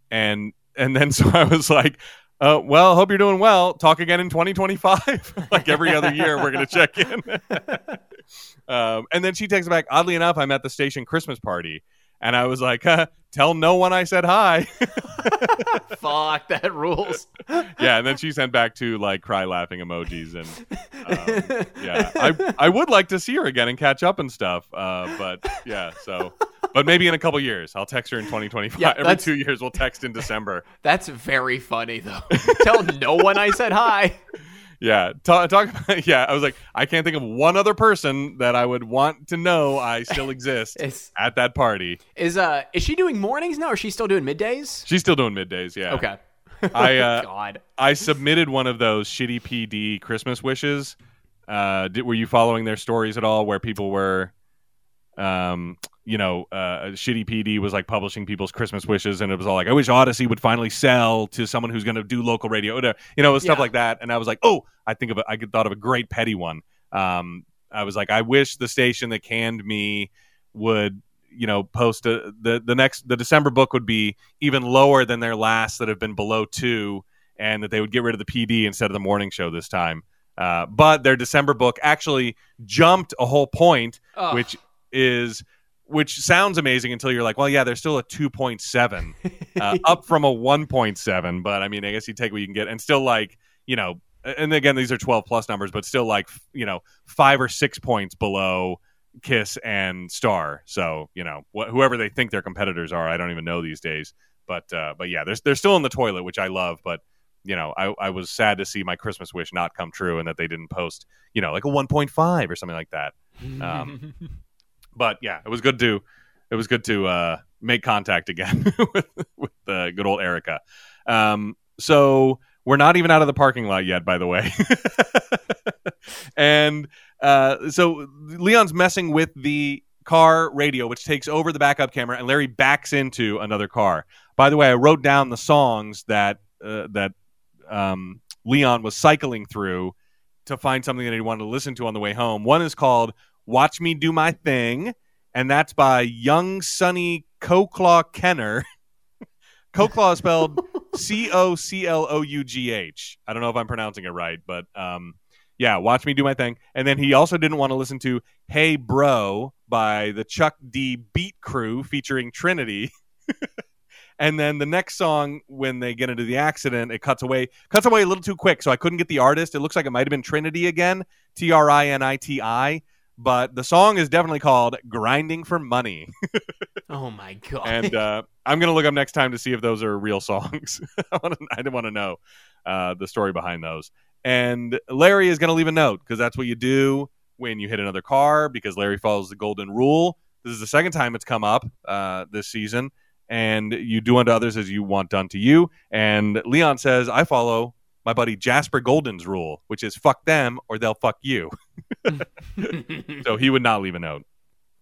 and and then [LAUGHS] so I was like, uh, well, hope you're doing well. Talk again in 2025. [LAUGHS] like every other year, we're gonna check in. [LAUGHS] um, and then she takes it back. Oddly enough, I'm at the station Christmas party, and I was like, huh, tell no one I said hi. [LAUGHS] Fuck, that rules. yeah, and then she sent back two like cry laughing emojis, and um, yeah, [LAUGHS] I I would like to see her again and catch up and stuff. Uh, but yeah, so but maybe in a couple years, I'll text her in 2025. Yeah, Every two years, we'll text in December. That's very funny though. [LAUGHS] Tell no one I said hi. Yeah, talk, talk [LAUGHS] about yeah. I was like, I can't think of one other person that I would want to know I still [LAUGHS] exist at that party. is uh is she doing mornings now or is she still doing middays? She's still doing middays. Yeah. Okay. I, [LAUGHS] uh, God. I submitted one of those shitty PD Christmas wishes. Uh, did, were you following their stories at all? Where people were, um, you know, uh, shitty PD was like publishing people's Christmas wishes, and it was all like, "I wish Audacy would finally sell to someone who's going to do local radio," you know, stuff Yeah. like that. And I was like, "Oh, I think of a, I thought of a great petty one." Um, I was like, "I wish the station that canned me would." You know, post a, the the next the December book would be even lower than their last that have been below two, and that they would get rid of the PD instead of the morning show this time. Uh, but their December book actually jumped a whole point, Ugh. which is which sounds amazing until you're like, well, yeah, there's still a 2.7 uh, [LAUGHS] up from a 1.7. But I mean, I guess you take what you can get, and still like you know, and again, these are 12 plus numbers, but still like you know, five or six points below Kiss and Star. So you know, wh- whoever they think their competitors are, I don't even know these days. But uh, but yeah, they're they're still in the toilet, which I love. But you know, I, I was sad to see my Christmas wish not come true and that they didn't post, you know, like a 1.5 or something like that. Um, [LAUGHS] but yeah, it was good to it was good to uh, make contact again [LAUGHS] with with uh, good old Erica. Um, so we're not even out of the parking lot yet, by the way. [LAUGHS] and uh, so Leon's messing with the car radio, which takes over the backup camera, and Larry backs into another car. By the way, I wrote down the songs that uh, that um, Leon was cycling through to find something that he wanted to listen to on the way home. One is called "Watch Me Do My Thing," and that's by Young Sonny Coclaw Kenner. [LAUGHS] Coclaw is spelled [LAUGHS] C O C L O U G H. I don't know if I'm pronouncing it right, but um, yeah, watch me do my thing. And then he also didn't want to listen to Hey Bro by the Chuck D Beat Crew featuring Trinity. [LAUGHS] and then the next song, when they get into the accident, it cuts away, cuts away a little too quick, so I couldn't get the artist. It looks like it might have been Trinity again, T R I N I T I. But the song is definitely called "Grinding for Money." [LAUGHS] oh my god! And uh, I'm gonna look up next time to see if those are real songs. [LAUGHS] I, wanna, I didn't want to know uh, the story behind those. And Larry is gonna leave a note because that's what you do when you hit another car. Because Larry follows the golden rule. This is the second time it's come up uh, this season. And you do unto others as you want done to you. And Leon says, "I follow my buddy Jasper Golden's rule, which is fuck them or they'll fuck you. [LAUGHS] [LAUGHS] so he would not leave a note.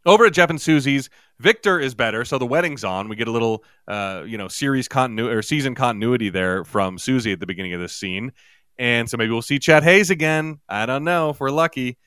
Over at Jeff and Susie's, Victor is better, so the wedding's on. We get a little, uh, you know, series continuity or season continuity there from Susie at the beginning of this scene, and so maybe we'll see Chad Hayes again. I don't know if we're lucky.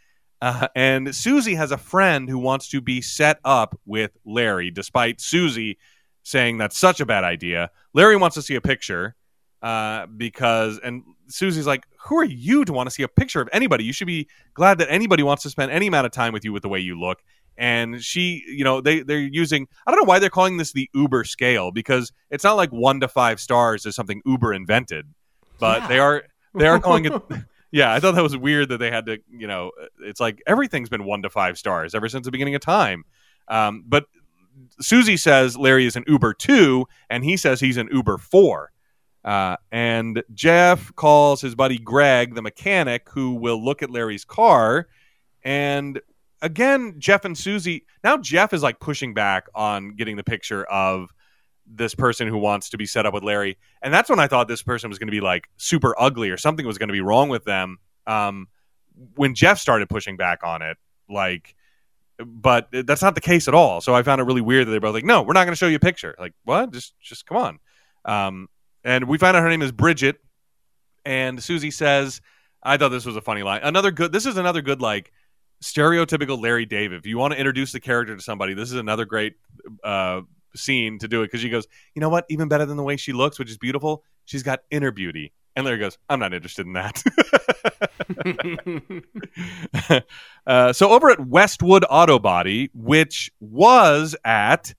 Uh, and Susie has a friend who wants to be set up with Larry, despite Susie saying that's such a bad idea. Larry wants to see a picture, uh, because and Susie's like, "Who are you to want to see a picture of anybody? You should be glad that anybody wants to spend any amount of time with you with the way you look." And she, you know, they they're using I don't know why they're calling this the Uber scale because it's not like one to five stars is something Uber invented, but yeah. they are they are calling it. [LAUGHS] yeah, I thought that was weird that they had to, you know, it's like everything's been one to five stars ever since the beginning of time. Um, but Susie says Larry is an Uber two, and he says he's an Uber four. Uh, and Jeff calls his buddy Greg, the mechanic, who will look at Larry's car. And again, Jeff and Susie. Now Jeff is like pushing back on getting the picture of this person who wants to be set up with Larry. And that's when I thought this person was going to be like super ugly or something was going to be wrong with them. Um, when Jeff started pushing back on it, like, but that's not the case at all. So I found it really weird that they both like, no, we're not going to show you a picture. Like, what? Just, just come on. Um, and we find out her name is Bridget. And Susie says, I thought this was a funny line. Another good, this is another good, like, stereotypical Larry David. If you want to introduce the character to somebody, this is another great uh, scene to do it because she goes, you know what? Even better than the way she looks, which is beautiful, she's got inner beauty. And Larry goes, I'm not interested in that. [LAUGHS] uh, so over at Westwood Auto Body, which was at,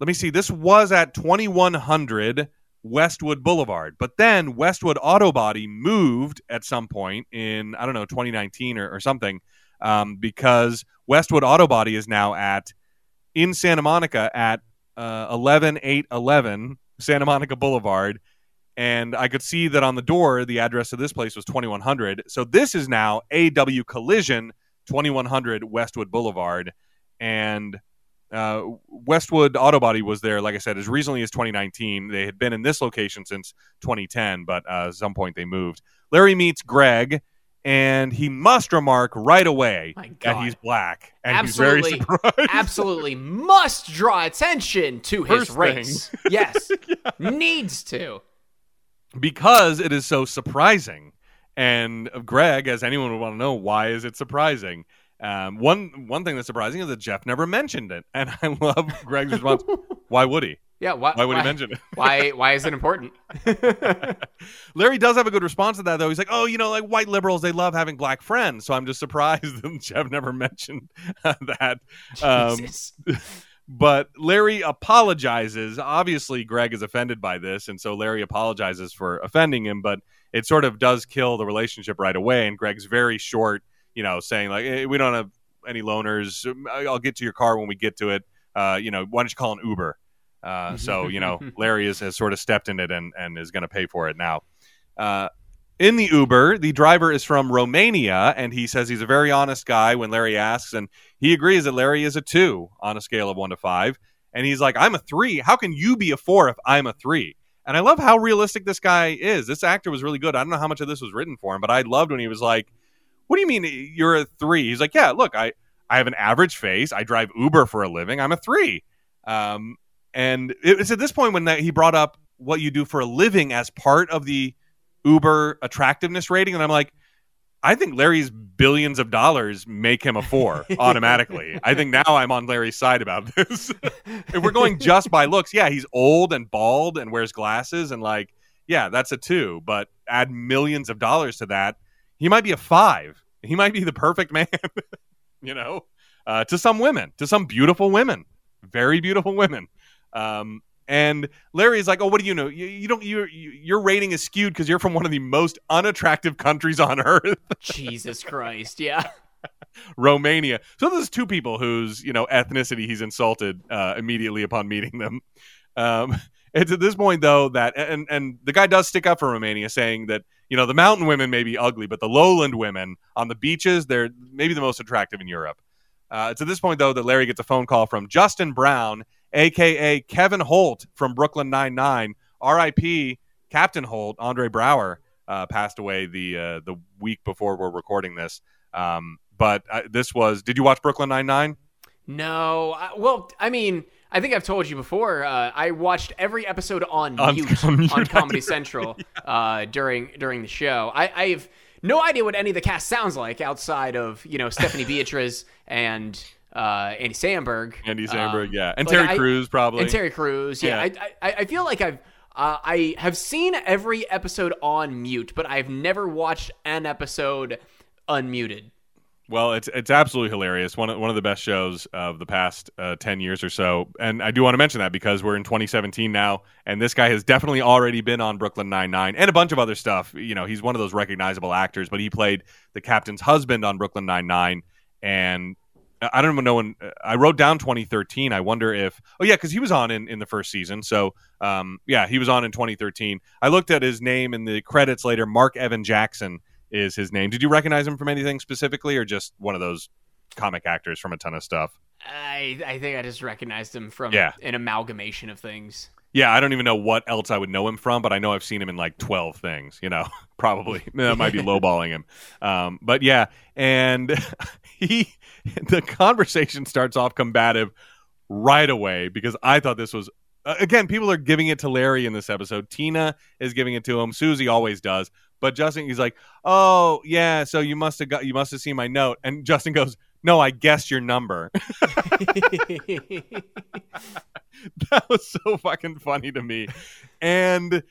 let me see, this was at 2100 Westwood Boulevard. But then Westwood Auto Body moved at some point in, I don't know, 2019 or, or something, um, because Westwood Auto Body is now at, in Santa Monica at uh, 11811 Santa Monica Boulevard. And I could see that on the door, the address of this place was 2100. So this is now AW Collision, 2100 Westwood Boulevard. And uh, Westwood Auto Body was there, like I said, as recently as 2019. They had been in this location since 2010, but uh, at some point they moved. Larry meets Greg, and he must remark right away that he's black, and absolutely, he's very surprised. [LAUGHS] absolutely must draw attention to his First race. Yes, [LAUGHS] yeah. needs to because it is so surprising. And Greg, as anyone would want to know, why is it surprising? Um, one one thing that's surprising is that Jeff never mentioned it, and I love Greg's response. why would he? [LAUGHS] Yeah, why, why would why, he mention it? [LAUGHS] why why is it important? [LAUGHS] Larry does have a good response to that though. He's like, "Oh, you know, like white liberals, they love having black friends." So I'm just surprised that Jeff never mentioned that. Um, but Larry apologizes. Obviously, Greg is offended by this, and so Larry apologizes for offending him. But it sort of does kill the relationship right away. And Greg's very short you know, saying like, hey, we don't have any loaners. I'll get to your car when we get to it. Uh, you know, why don't you call an Uber? Uh, so you know, [LAUGHS] Larry is, has sort of stepped in it and and is going to pay for it now. Uh, in the Uber, the driver is from Romania, and he says he's a very honest guy when Larry asks, and he agrees that Larry is a two on a scale of one to five. And he's like, I'm a three. How can you be a four if I'm a three? And I love how realistic this guy is. This actor was really good. I don't know how much of this was written for him, but I loved when he was like, What do you mean you're a three? He's like, Yeah, look, I, I have an average face. I drive Uber for a living. I'm a three. Um, and it's at this point when that, he brought up what you do for a living as part of the Uber attractiveness rating. And I'm like, I think Larry's billions of dollars make him a four [LAUGHS] automatically. I think now I'm on Larry's side about this. [LAUGHS] if we're going just by looks, yeah, he's old and bald and wears glasses and like, yeah, that's a two. But add millions of dollars to that, he might be a five. He might be the perfect man, [LAUGHS] you know, uh, to some women, to some beautiful women, very beautiful women. Um, and Larry's like, "Oh, what do you know? You, you don't. You, your rating is skewed because you're from one of the most unattractive countries on earth." [LAUGHS] Jesus Christ! Yeah. [LAUGHS] Romania. So there's two people whose you know ethnicity he's insulted uh, immediately upon meeting them. Um, it's at this point though that and and the guy does stick up for Romania, saying that you know the mountain women may be ugly, but the lowland women on the beaches they're maybe the most attractive in Europe. Uh, it's at this point though that Larry gets a phone call from Justin Brown aka Kevin Holt from Brooklyn Nine Nine. R.I.P. Captain Holt, Andre Braugher, uh, passed away the uh, the week before we're recording this. Um, but uh, this was. Did you watch Brooklyn Nine Nine? No. I, well, I mean, I think I've told you before. Uh, I watched every episode on, on mute, [LAUGHS] on, on Comedy Central yeah. Uh, during during the show. I, I've no idea what any of the cast sounds like outside of you know Stephanie Beatriz and uh, Andy Samberg. Andy Samberg, um, yeah, and Terry I, Crews probably, and Terry Crews. Yeah, yeah. I, I, I feel like I've uh, I have seen every episode on mute, but I've never watched an episode unmuted. Well, it's it's absolutely hilarious. One of, one of the best shows of the past uh, ten years or so, and I do want to mention that because we're in 2017 now, and this guy has definitely already been on Brooklyn Nine Nine and a bunch of other stuff. You know, he's one of those recognizable actors, but he played the captain's husband on Brooklyn Nine Nine, and I don't even know when I wrote down 2013. I wonder if oh yeah, because he was on in, in the first season. So um, yeah, he was on in 2013. I looked at his name in the credits later. Mark Evan Jackson is his name. Did you recognize him from anything specifically, or just one of those comic actors from a ton of stuff? I I think I just recognized him from yeah. an amalgamation of things. Yeah, I don't even know what else I would know him from, but I know I've seen him in like 12 things, you know, [LAUGHS] probably. [LAUGHS] that might be lowballing him. Um, but yeah, and [LAUGHS] he, the conversation starts off combative right away because I thought this was, again, people are giving it to Larry in this episode. Tina is giving it to him. Susie always does. But Justin, he's like, oh, yeah, so you must have got, you must have seen my note. And Justin goes, no, I guessed your number. [LAUGHS] that was so fucking funny to me. And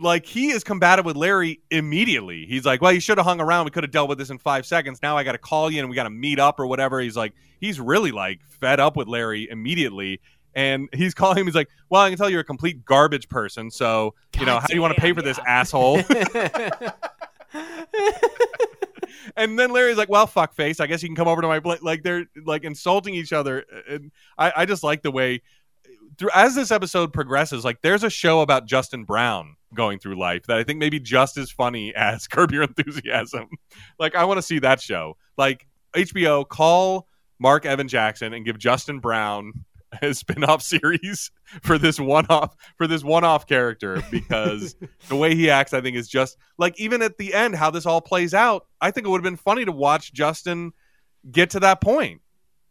like he is combative with Larry immediately. He's like, "Well, you should have hung around. We could have dealt with this in five seconds. Now I got to call you and we got to meet up or whatever." He's like, he's really like fed up with Larry immediately, and he's calling him. He's like, "Well, I can tell you're a complete garbage person. So God you know, how do you want to pay for yeah. this [LAUGHS] asshole?" and then Larry's like, "Well, fuck face. I guess you can come over to my place." Like they're like insulting each other, and I, I just like the way through as this episode progresses, like there's a show about Justin Brown going through life that I think maybe just as funny [LAUGHS] as Curb Your Enthusiasm. like I want to see that show. Like HBO, call Mark Evan Jackson and give Justin Brown [LAUGHS] spin-off series for this one-off for this one-off character because [LAUGHS] the way he acts I think is just like even at the end how this all plays out I think it would have been funny to watch Justin get to that point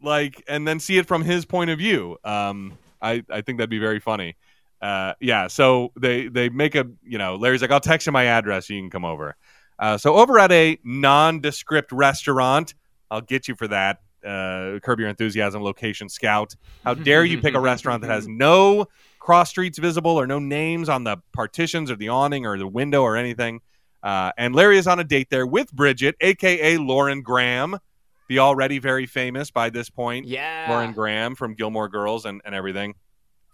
like and then see it from his point of view um I, I think that'd be very funny. Uh, yeah, so they they make a you know Larry's like I'll text you my address, you can come over. Uh, so over at a nondescript restaurant, I'll get you for that. Uh, Curb Your Enthusiasm location scout. How [LAUGHS] dare you pick a restaurant that has no cross streets visible or no names on the partitions or the awning or the window or anything? Uh, and Larry is on a date there with Bridget, aka Lauren Graham, the already very famous by this point, yeah, Lauren Graham from Gilmore Girls and, and everything.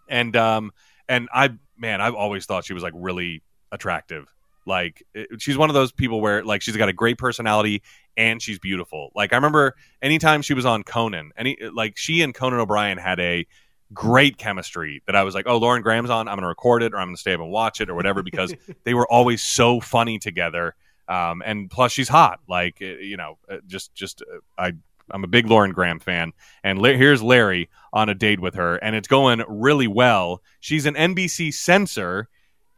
And um and I man, I've always thought she was like really attractive. Like it, she's one of those people where like she's got a great personality and she's beautiful. Like I remember anytime she was on Conan, any like she and Conan O'Brien had a great chemistry that I was like, oh, Lauren Graham's on, I'm going to record it or I'm going to stay up and watch it or whatever because [LAUGHS] they were always so funny together. Um, and plus, she's hot. Like uh, you know, uh, just just uh, I I'm a big Lauren Graham fan, and La- here's Larry on a date with her, and it's going really well. She's an NBC censor,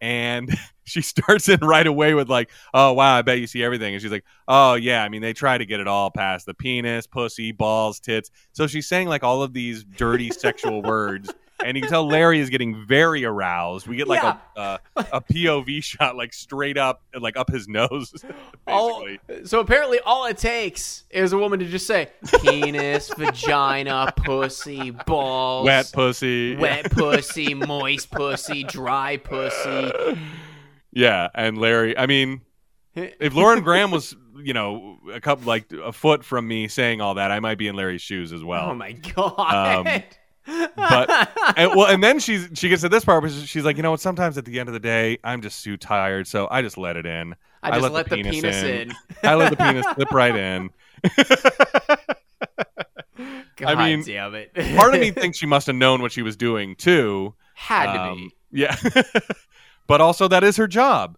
and [LAUGHS] she starts in right away with like, "Oh wow, I bet you see everything," and she's like, "Oh yeah, I mean they try to get it all past the penis, pussy, balls, tits." So she's saying like all of these dirty sexual words. And you can tell Larry is getting very aroused. We get like Yeah. a uh, a POV [LAUGHS] shot, like straight up, like up his nose, [LAUGHS] All, basically. so apparently, all it takes is a woman to just say penis, [LAUGHS] vagina, pussy, balls, Wet pussy, wet pussy, moist pussy, dry pussy. Yeah, and Larry. I mean, if Lauren Graham was, you know, a couple like a foot from me saying all that, I might be in Larry's shoes as well. oh my god. Um, but and, well, and then she's she gets to this part where she's like, you know what? Sometimes at the end of the day, I'm just too tired, so I just let it in. I just let, the penis, in. I let the penis slip right in. [LAUGHS] God mean, damn it. Part of me thinks she must have known what she was doing too. had to Um, be. Yeah. [LAUGHS] but also, that is her job.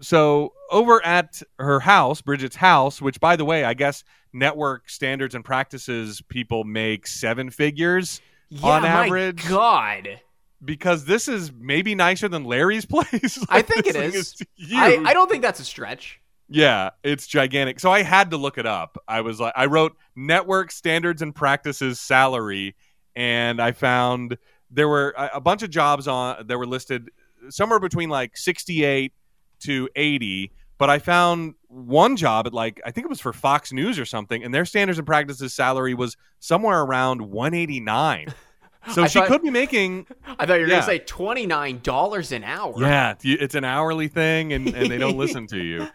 So, over at her house, Bridget's house, which, by the way, I guess network standards and practices people make seven figures Yeah, on my average. God. because this is maybe nicer than Larry's [LAUGHS] place. I think it is. is. I, I don't think that's a stretch. Yeah, it's gigantic. So I had to look it up. I was like, I wrote network standards and practices salary, and I found there were a, a bunch of jobs on that were listed somewhere between like 68 to 80. But I found one job at like I think it was for Fox News or something, and their standards and practices salary was somewhere around 189. [LAUGHS] So I she thought- could be making [LAUGHS] I thought you were Yeah. going to say $29 an hour. yeah, it's an hourly thing, and, and they don't listen to you.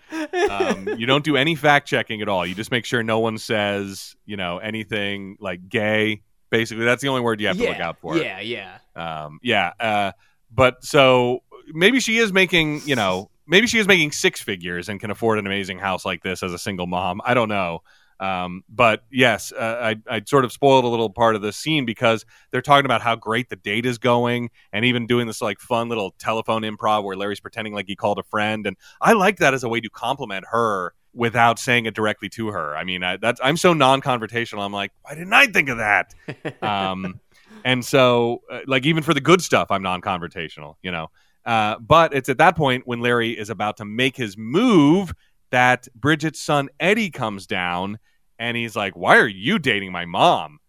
Um, you don't do any fact checking at all. You just make sure no one says, you know, anything like gay. Basically, that's the only word you have to yeah. look out for. Yeah, yeah. Um, yeah. Uh, but so maybe she is making, you know, maybe she is making six figures and can afford an amazing house like this as a single mom. I don't know. Um, but yes, uh, I, I sort of spoiled a little part of the scene because they're talking about how great the date is going and even doing this like fun little telephone improv where Larry's pretending like he called a friend. And I like that as a way to compliment her without saying it directly to her. I mean, I, that's, I'm so non-confrontational. I'm like, why didn't I think of that? [LAUGHS] um, and so uh, like even for the good stuff i'm non-confrontational you know uh, but it's at that point when larry is about to make his move that bridget's son eddie comes down and he's like why are you dating my mom?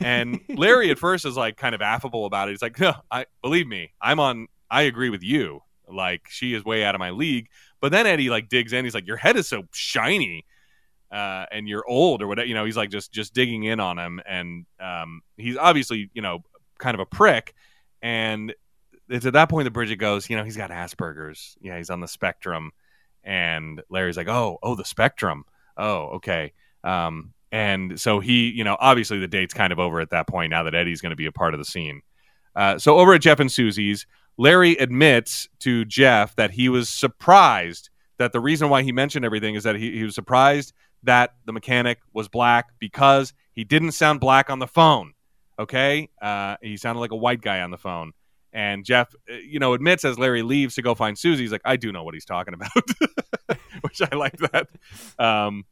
And [LAUGHS] larry at first is like kind of affable about it. He's like no i believe me i'm on i agree with you. Like she is way out of my league. But then eddie like digs in. He's like your head is so shiny uh, and you're old or whatever. You know, he's like just just digging in on him, and um, he's obviously you know kind of a prick. And it's at that point that Bridget goes, you know, he's got Asperger's. Yeah, he's on the spectrum. And Larry's like, oh, oh, the spectrum. Oh, okay. Um, and so he, you know, obviously the date's kind of over at that point now that Eddie's going to be a part of the scene. Uh, so over at Jeff and Susie's, Larry admits to Jeff that he was surprised that the reason why he mentioned everything is that he, he was surprised that the mechanic was black because he didn't sound black on the phone. Okay, uh, he sounded like a white guy on the phone. And Jeff, uh, you know, admits as Larry leaves to go find Susie, he's like, "I do know what he's talking about," [LAUGHS] which I like that. Um,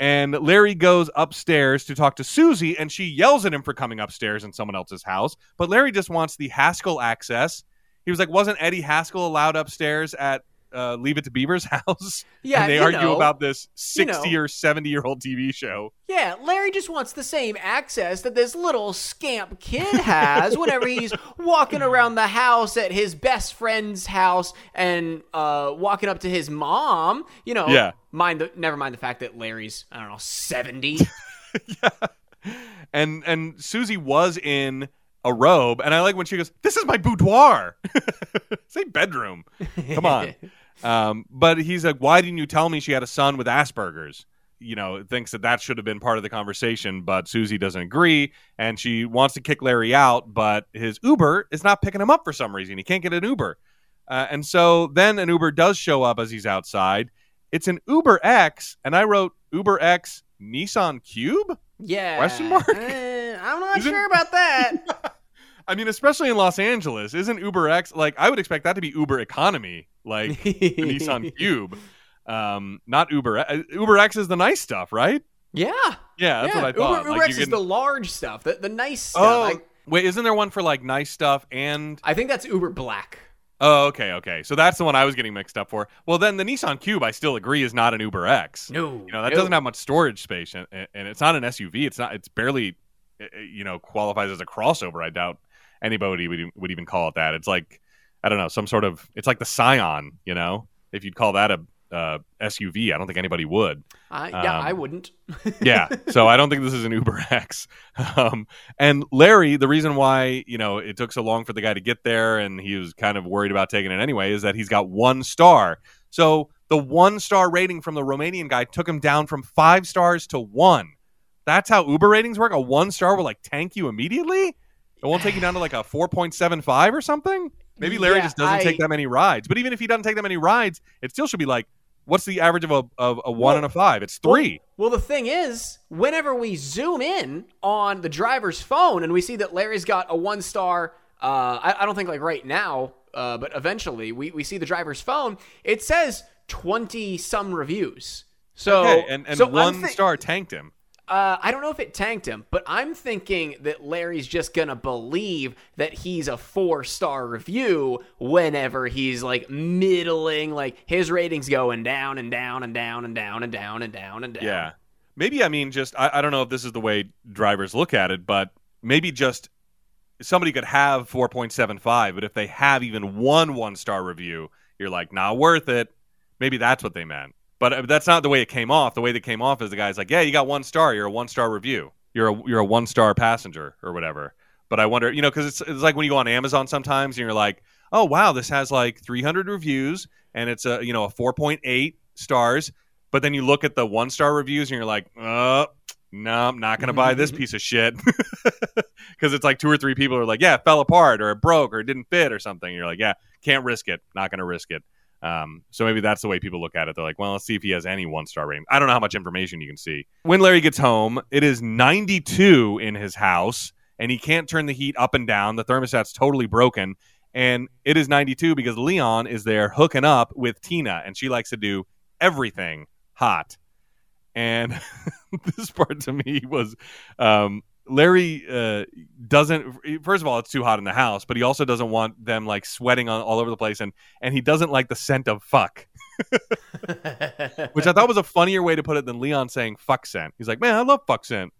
and Larry goes upstairs to talk to Susie, and she yells at him for coming upstairs in someone else's house. But Larry just wants the Haskell access. He was like, "Wasn't Eddie Haskell allowed upstairs at uh, Leave It to Beaver's [LAUGHS] house?" Yeah, and they argue know. about this You know. 60 or 70 year old TV show. Yeah, Larry just wants the same access that this little scamp kid has [LAUGHS] whenever he's walking around the house at his best friend's house and uh, walking up to his mom. You know, Yeah. Mind the never mind the fact that Larry's I don't know seventy. [LAUGHS] yeah, And and Susie was in a robe, and I like when she goes, "This is my boudoir." Say bedroom. Come on. Um, but he's like, "Why didn't you tell me she had a son with Asperger's?" You know, thinks that that should have been part of the conversation, but Susie doesn't agree, and she wants to kick Larry out, but his Uber is not picking him up for some reason. He can't get an Uber, uh, and so then an Uber does show up as he's outside. It's an Uber X, and I wrote Uber X Nissan Cube. yeah. Question mark? Uh, I'm not Isn't- sure about that. [LAUGHS] I mean, especially in Los Angeles, isn't Uber X like I would expect that to be Uber economy, like [LAUGHS] the Nissan Cube. Um, not Uber. uh, Uber X is the nice stuff, right? Yeah. Yeah, that's yeah. what I thought. Uber, Uber you X is the large stuff, the, the nice stuff. Oh, I, wait, isn't there one for like nice stuff and? I think that's Uber Black. Oh, okay, okay. So that's the one I was getting mixed up for. Well, then the Nissan Cube, I still agree, is not an Uber X. No. You know that no. doesn't have much storage space, and, and it's not an SUV. It's not. It's barely, uh, you know, qualifies as a crossover. I doubt anybody would would even call it that. It's like I don't know, some sort of. It's like the Scion. You know, if you'd call that a uh, SUV, I don't think anybody would. I, yeah, um, I wouldn't. [LAUGHS] Yeah, so I don't think this is an Uber [LAUGHS] X. Um, and Larry, the reason why you know it took so long for the guy to get there, and he was kind of worried about taking it anyway, is that he's got one star. So the one star rating from the Romanian guy took him down from five stars to one. That's how Uber ratings work. A one star will like tank you immediately. It won't take you down to like a four point seven five or something. Maybe Larry Yeah, just doesn't I- take that many rides. But even if he doesn't take that many rides, it still should be like, what's the average of a of a one Well- and a five? It's three. Well, the thing is, whenever we zoom in on the driver's phone and we see that Larry's got a one star, uh, I, I don't think like right now, uh, but eventually we, we see the driver's phone, it says 20 some reviews. So, Okay, and, and so one thi- star tanked him. Uh, I don't know if it tanked him, but I'm thinking that Larry's just gonna believe that he's a four star review whenever he's like middling, like his ratings going down and down and down and down and down and down and down. Yeah. Maybe, I mean, just, I, I don't know if this is the way drivers look at it, but maybe just somebody could have 4.75, but if they have even one one star review, you're like, not worth it. Maybe that's what they meant. But uh, that's not the way it came off. The way that came off is the guy's like, yeah, you got one star. You're a one star review. You're a, you're a one star passenger or whatever. But I wonder, you know, because it's, it's like when you go on Amazon sometimes and you're like, oh, wow, this has like 300 reviews and it's a, you know, a 4.8 stars. But then you look at the one star reviews and you're like, oh, no, I'm not going to buy this [LAUGHS] piece of shit. [LAUGHS] Because it's like two or three people are like, yeah, it fell apart or it broke or it didn't fit or something. And you're like, yeah, can't risk it. Not going to risk it. Um, so maybe that's the way people look at it. They're like, well, let's see if he has any one star rating. I don't know how much information you can see. When Larry gets home, it is 92 in his house, and he can't turn the heat up and down. The thermostat's totally broken, and it is 92 because Leon is there hooking up with Tina, and she likes to do everything hot. And [LAUGHS] this part to me was um, Larry uh, doesn't. First of all, it's too hot in the house, but he also doesn't want them like sweating on, all over the place, and and he doesn't like the scent of fuck, [LAUGHS] which I thought was a funnier way to put it than Leon saying fuck scent. He's like, man, I love fuck scent.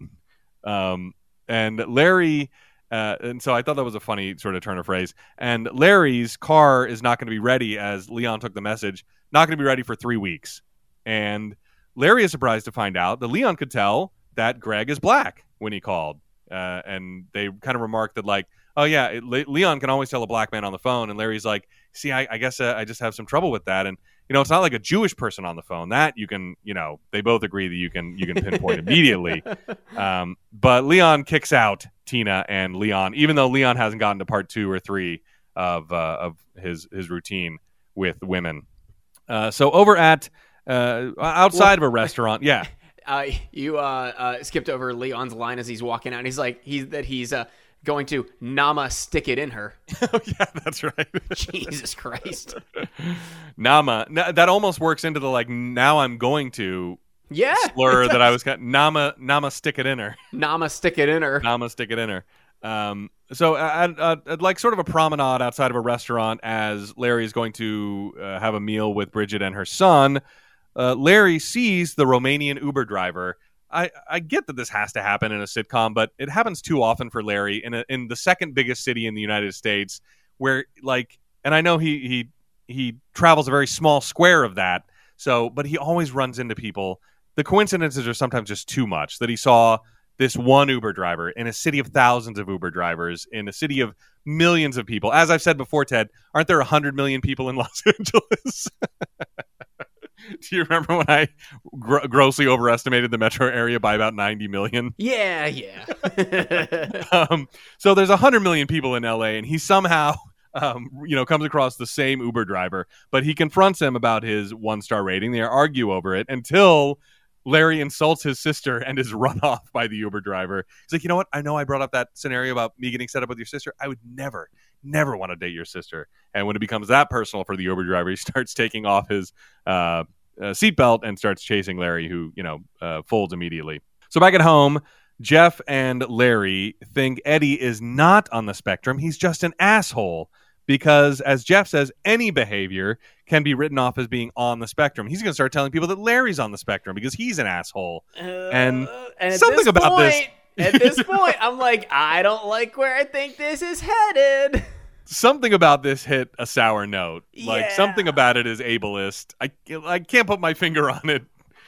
Um, and Larry. Uh, and so I thought that was a funny sort of turn of phrase. And Larry's car is not going to be ready, as Leon took the message, not going to be ready for three weeks. And Larry is surprised to find out that Leon could tell that Greg is black when he called. Uh, and they kind of remarked that, like, oh, yeah, it, Le- Leon can always tell a black man on the phone. And Larry's like, see, I, I guess uh, I just have some trouble with that. And, you know, it's not like a Jewish person on the phone. That you can, you know, they both agree that you can you can pinpoint [LAUGHS] immediately. Um, but Leon kicks out Tina and Leon, even though Leon hasn't gotten to part two or three of uh, of his his routine with women. Uh, so over at uh, outside of a restaurant, yeah, [LAUGHS] uh, [LAUGHS] you uh, uh, skipped over Leon's line as he's walking out. He's like, he's that he's uh, going to Nama stick it in her. [LAUGHS] oh yeah, that's right. [LAUGHS] Jesus Christ. Nama, na- that almost works into the like. Now I'm going to Yeah. slur that I was got. Nama, Nama, stick it in her. Nama stick it in her. Nama stick it in her. Um, so I'd, I'd, I'd like sort of a promenade outside of a restaurant as Larry is going to uh, have a meal with Bridget and her son. Uh, Larry sees the Romanian Uber driver. I, I get that this has to happen in a sitcom, but it happens too often for Larry in a, in the second biggest city in the United States, where like, and I know he he he travels a very small square of that. So, but he always runs into people. The coincidences are sometimes just too much. That he saw this one Uber driver in a city of thousands of Uber drivers, in a city of millions of people. As I've said before, Ted, aren't there 100 million people in Los [LAUGHS] Angeles? [LAUGHS] [LAUGHS] Do you remember when I gr- grossly overestimated the metro area by about 90 million? Yeah, yeah. [LAUGHS] [LAUGHS] Um, so there's 100 million people in LA, and he somehow. Um, you know, comes across the same Uber driver, but he confronts him about his one star rating. They argue over it until Larry insults his sister and is run off by the Uber driver. He's like, you know what? I know I brought up that scenario about me getting set up with your sister. I would never, never want to date your sister. And when it becomes that personal for the Uber driver, he [LAUGHS] starts taking off his uh, uh, seatbelt and starts chasing Larry, who you know uh, folds immediately. So back at home, Jeff and Larry think Eddie is not on the spectrum; he's just an asshole. Because, as Jeff says, any behavior can be written off as being on the spectrum. He's going to start telling people that Larry's on the spectrum because he's an asshole. And Uh, and at something this about this- At this point, I'm like, I don't like where I think this is headed. [LAUGHS] something about this hit a sour note. Like Yeah. something about it is ableist. I I can't put my finger on it.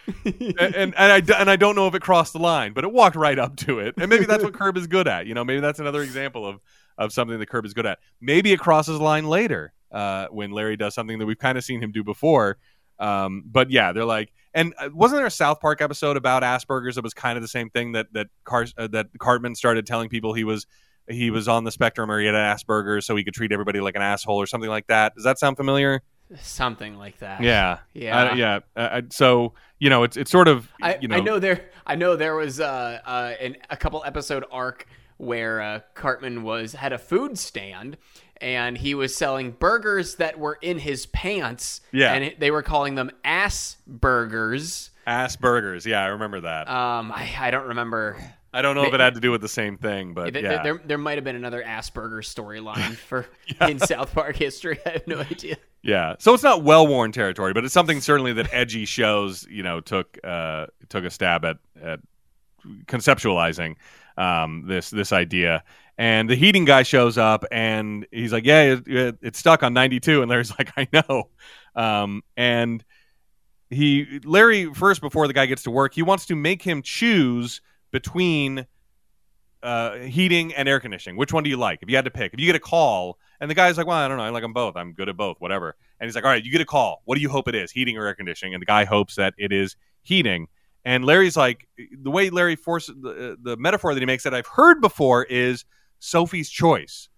[LAUGHS] and, and and I and I don't know if it crossed the line, but it walked right up to it. And maybe that's what Curb is good at. You know, maybe that's another example of of something that Curb is good at. Maybe it crosses the line later uh, when Larry does something that we've kind of seen him do before. Um, but yeah, they're like, and uh, wasn't there a South Park episode about Asperger's that was kind of the same thing that that Car- uh, that Cartman started telling people he was he was on the spectrum or he had Asperger's, so he could treat everybody like an asshole or something like that. Does that sound familiar? Something like that. Yeah, Yeah. Uh, yeah. Uh, I- so you know, it's it's sort of I, you know, I know there I know there was uh, uh, an, a couple episode arc where uh, Cartman was had a food stand and he was selling burgers that were in his pants. Yeah. and they were calling them ass burgers. Asperger's. Yeah, I remember that. Um, I, I don't remember. I don't know if it had to do with the same thing, but yeah. There, there might have been another Asperger storyline [LAUGHS] for in South Park history. [LAUGHS] I have no idea. Yeah, so it's not well worn territory, but it's something certainly that edgy shows, you know, took uh, took a stab at, at conceptualizing um, this this idea. And the heating guy shows up, and he's like, "Yeah, it, it, it's stuck on 92." And Larry's [LAUGHS] like, "I know." Um, and he Larry first before the guy gets to work, he wants to make him choose between uh, heating and air conditioning. Which one do you like? If you had to pick, if you get a call, and the guy's like, "Well, I don't know. I like them both. I'm good at both. Whatever." And he's like, "All right, you get a call. What do you hope it is? Heating or air conditioning?" And the guy hopes that it is heating. And Larry's like, the way Larry forces the, the metaphor that he makes that I've heard before is Sophie's Choice.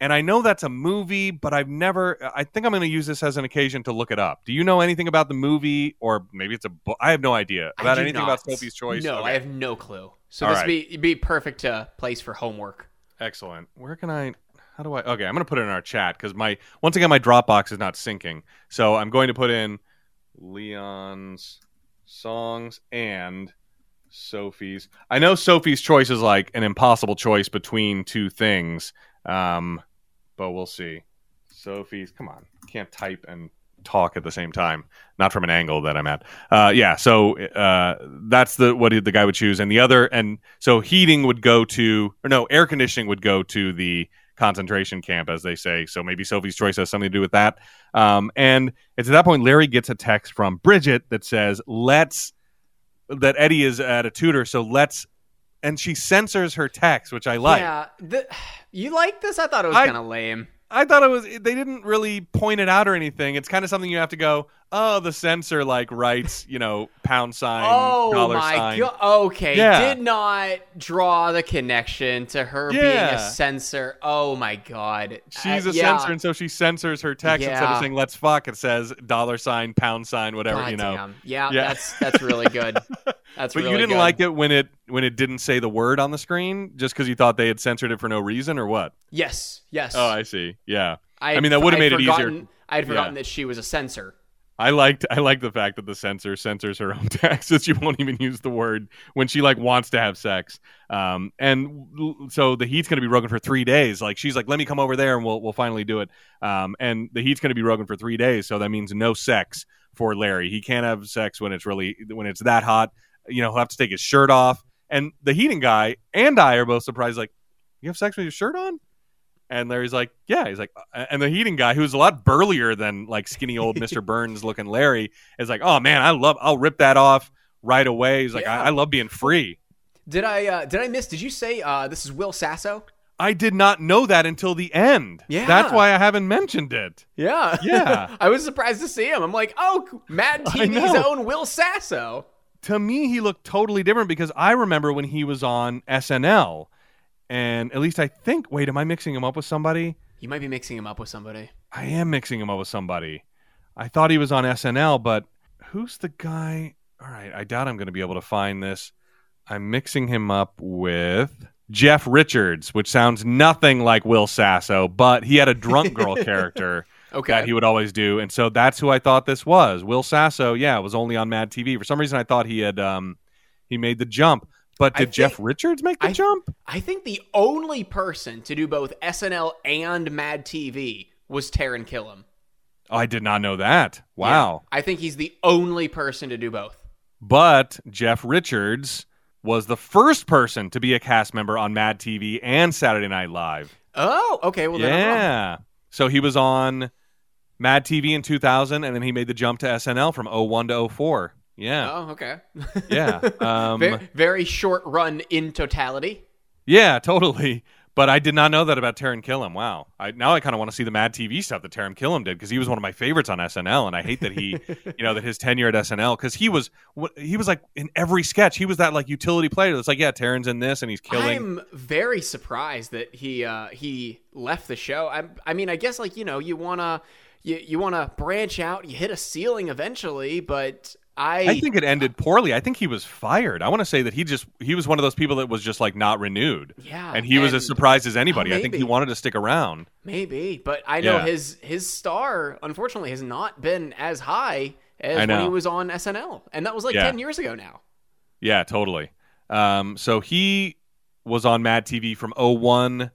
And I know that's a movie, but I've never. I think I'm going to use this as an occasion to look it up. Do you know anything about the movie, or maybe it's a book? I have no idea about anything not. about Sophie's Choice. No, Okay. I have no clue. So All this right. would be be perfect uh, place for homework. Excellent. Where can I? How do I? Okay, I'm going to put it in our chat because my once again my Dropbox is not syncing. So I'm going to put in Leon's songs and Sophie's. I know Sophie's choice is like an impossible choice between two things, um, but we'll see. Sophie's. Come on, can't type and talk at the same time. Not from an angle that I'm at. Uh, yeah. So uh, that's the what the guy would choose, and the other, and so heating would go to, or no, air conditioning would go to the concentration camp, as they say. So maybe Sophie's choice has something to do with that. Um, and it's at that point Larry gets a text from Bridget that says, "Let's." That Eddie is at a tutor, so let's. And she censors her text, which I like. Yeah, the, [SIGHS] you like this? I thought it was kind of lame. I thought it was they didn't really point it out or anything. It's kind of something you have to go, oh, the censor like writes, you know, pound sign, Oh dollar my sign. god! Okay, Yeah. did not draw the connection to her being a censor. Oh my god, She's Uh, a yeah. censor, and so she censors her text instead of saying "let's fuck." It says dollar sign, pound sign, whatever God you know. damn. Yeah, Yeah. that's that's really good. [LAUGHS] That's But really you didn't good. like it when it when it didn't say the word on the screen, just because you thought they had censored it for no reason, or what? Yes, yes. Oh, I see. Yeah, I, I mean, that would've made it easier. I had forgotten Yeah. that she was a censor. I liked I like the fact that the censor censors her own [LAUGHS] text she won't even use the word when she like wants to have sex. Um, and so the heat's to be broken for three days. Like she's like, let me come over there and we'll we'll finally do it. Um, and the heat's to be broken for three days, so that means no sex for Larry. He can't have sex when it's really when it's that hot. You know, he'll have to take his shirt off. And the heating guy and I are both surprised. Like, you have sex with your shirt on? And Larry's like, yeah. He's like, uh, and the heating guy, who's a lot burlier than like skinny old [LAUGHS] Mr. Burns looking Larry, is like, oh man, I love, I'll rip that off right away. He's like, Yeah. I, I love being free. Did I uh, did I miss? Did you say uh, this is Will Sasso? I did not know that until the end. Yeah. That's why I haven't mentioned it. Yeah, Yeah. [LAUGHS] I was surprised to see him. I'm like, oh, Mad [LAUGHS] TV's own Will Sasso. To me, he looked totally different because I remember when he was on SNL. And at least I think, wait, am I mixing him up with somebody? You might be mixing him up with somebody. I am mixing him up with somebody. I thought he was on SNL, but who's the guy? All right, I doubt I'm going to be able to find this. I'm mixing him up with Jeff Richards, which sounds nothing like Will Sasso, but he had a drunk girl [LAUGHS] character Okay. that he would always do, and so that's who I thought this was. Will Sasso, yeah, was only on Mad TV. For some reason, I thought he had um he made the jump. But did Jeff Richards make the I- jump? I think the only person to do both SNL and Mad TV was Taran Killam. I did not know that. Wow. Yeah, I think he's the only person to do both. But Jeff Richards was the first person to be a cast member on Mad TV and Saturday Night Live. Oh, okay. Well, then yeah. So he was on Mad TV in 2000, and then he made the jump to SNL from 01 to 04. Yeah. Oh, okay. Yeah. [LAUGHS] Um, very, very short run in totality. yeah, totally. But I did not know that about Taran Killam. Wow. I, now I kind of want to see the Mad TV stuff that Taran Killam did because he was one of my favorites on SNL, and I hate that he, you know, that his tenure at SNL because he was he was like in every sketch he was that like utility player that's like yeah Taran's in this and he's killing. I'm very surprised that he uh, he left the show. I, I mean, I guess like you know you wanna you, you wanna branch out. You hit a ceiling eventually, but I, I think it ended poorly. I think he was fired. I want to say that he just he was one of those people that was just like not renewed. Yeah, and he was as surprised as anybody. Oh, I think he wanted to stick around. maybe, but I know Yeah. his his star unfortunately has not been as high as when he was on SNL, and that was like Yeah. ten years ago now. Yeah, totally. Um, so he was on Mad TV from 01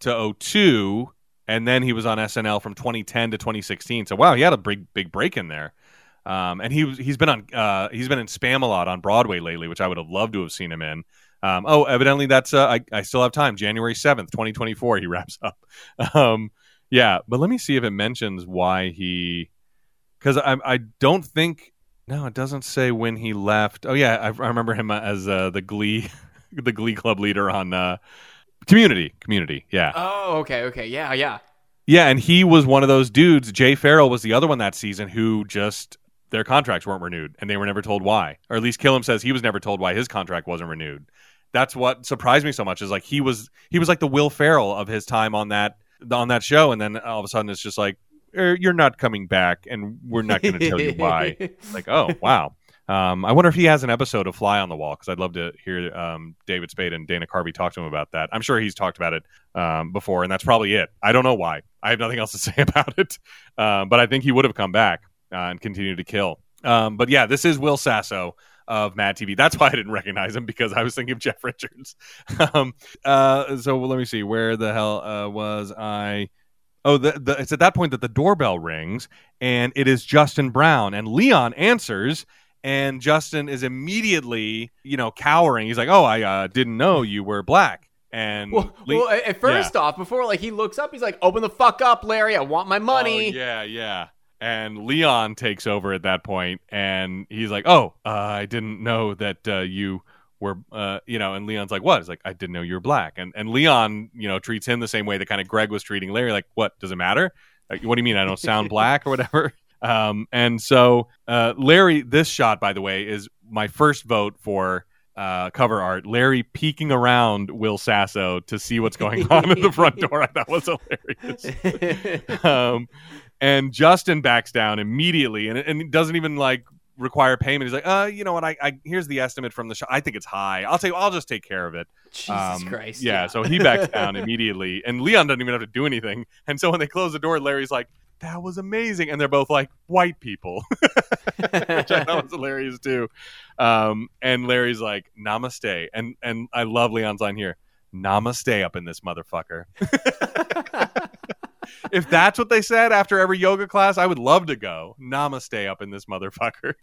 to 02, and then he was on SNL from 2010 to 2016. So wow, he had a big big break in there. Um, and he he's been on uh, he's been in Spamalot on Broadway lately, which I would have loved to have seen him in. Um, oh, evidently that's uh, I I still have time. January seventh, twenty twenty four. He [LAUGHS] wraps up. Um, yeah, but let me see if it mentions why he because I I don't think no, it doesn't say when he left. Oh yeah, I, I remember him as uh, the Glee [LAUGHS] the Glee Club leader on uh, Community. Community, yeah. Oh, okay, okay, yeah, yeah. Yeah, and he was one of those dudes. Jay Pharoah was the other one that season who just their contracts weren't renewed, and they were never told why. Or at least Killam says he was never told why his contract wasn't renewed. That's what surprised me so much. Is like he was he was like the Will Ferrell of his time on that on that show, and then all of a sudden it's just like "Er, you're not coming back, and we're not going to tell you why. [LAUGHS] Like, oh wow. Um, I wonder if he has an episode of Fly on the Wall because I'd love to hear um, David Spade and Dana Carvey talk to him about that. I'm sure he's talked about it um, before, and that's probably it. I don't know why. I have nothing else to [LAUGHS] say about it, um, but I think he would have come back uh, and continue to kill. Um, but yeah, this is Will Sasso of Mad TV. That's why I didn't recognize him because I was thinking of Jeff [LAUGHS] Richards. um, uh, so let me see, where the hell uh, was I? Oh, the, the, it's at that point that the doorbell rings, and it is Justin Brown, and Leon answers, and Justin is immediately, you know, cowering. He's like, "Oh, I uh, didn't know you were black." And Well, Le- well, at first off, before like he looks up, he's like, "Open the fuck up, Larry! I want my money." Oh, yeah, yeah. And Leon takes over at that point, and he's like, "Oh, uh, I didn't know that uh, you were, uh, you know." And Leon's like, "What?" He's like, "I didn't know you were black." And and Leon, you know, treats him the same way that kind of Greg was treating Larry. Like, "What does it matter? Like, what do you mean I don't sound [LAUGHS] black or whatever?" Um, and so uh, Larry, this shot, by the way, is my first vote for uh, cover art. Larry peeking around Will Sasso to see what's going on at the front [LAUGHS] door. I thought was hilarious [LAUGHS] um, and Justin backs down immediately, and and doesn't even like require payment. He's like, uh, you know what? I, I here's the estimate from the show. I think it's high. I'll take. I'll just take care of it. Jesus Um, Christ! Yeah, so he backs down [LAUGHS] immediately, and Leon doesn't even have to do anything. And so when they close the door, Larry's like, "That was amazing," and they're both like, "White people," [LAUGHS] which I thought was [LAUGHS] hilarious too. Um, and Larry's like, "Namaste," and and I love Leon's line here. Namaste up in this motherfucker. If that's what they said after every yoga class, I would love to go. Namaste up in this motherfucker.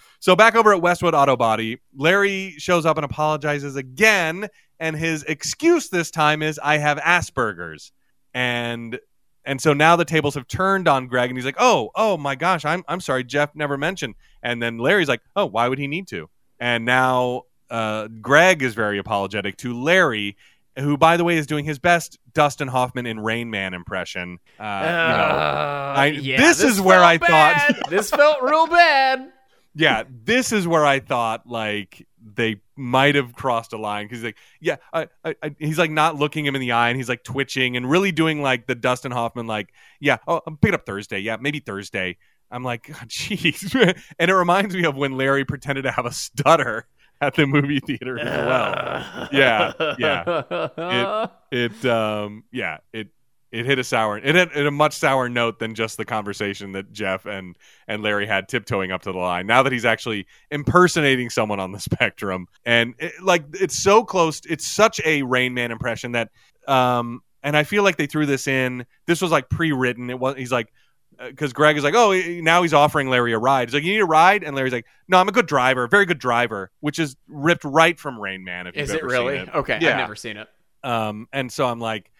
[LAUGHS] so back over at Westwood Auto Body, Larry shows up and apologizes again, and his excuse this time is I have Asperger's. And and so now the tables have turned on Greg and he's like, "Oh, oh my gosh, I'm I'm sorry, Jeff never mentioned." And then Larry's like, "Oh, why would he need to?" And now uh, Greg is very apologetic to Larry, who, by the way, is doing his best Dustin Hoffman in Rain Man impression. Uh, you know, Uh, I- yeah, this is where I thought- this felt real bad. [LAUGHS] yeah, this is where I thought like they might have crossed a line because like, yeah, I, I, I, he's like not looking him in the eye and he's like twitching and really doing like the Dustin Hoffman like, yeah, oh, I'm pick it up Thursday, yeah, maybe Thursday. I'm like, [LAUGHS] jeez, and it reminds me of when Larry pretended to have a stutter [LAUGHS] at the movie theater as well. Yeah, yeah. It, um, yeah, it it hit a sour it hit, it a much sour note than just the conversation that Jeff and and Larry had tiptoeing up to the line. Now that he's actually impersonating someone on the [LAUGHS] spectrum, and it, like it's so close, it's such a Rain Man impression that, um, and I feel like they threw this in. This was like pre-written. It was he's like because Greg is like, oh, now he's offering Larry a ride. He's like, you need a ride, and Larry's like, no, I'm a good driver, very good driver, which is ripped right from Rain Man. If Is you've it ever really? Seen it. Okay, Yeah. I've never seen it. Um, and so I'm like,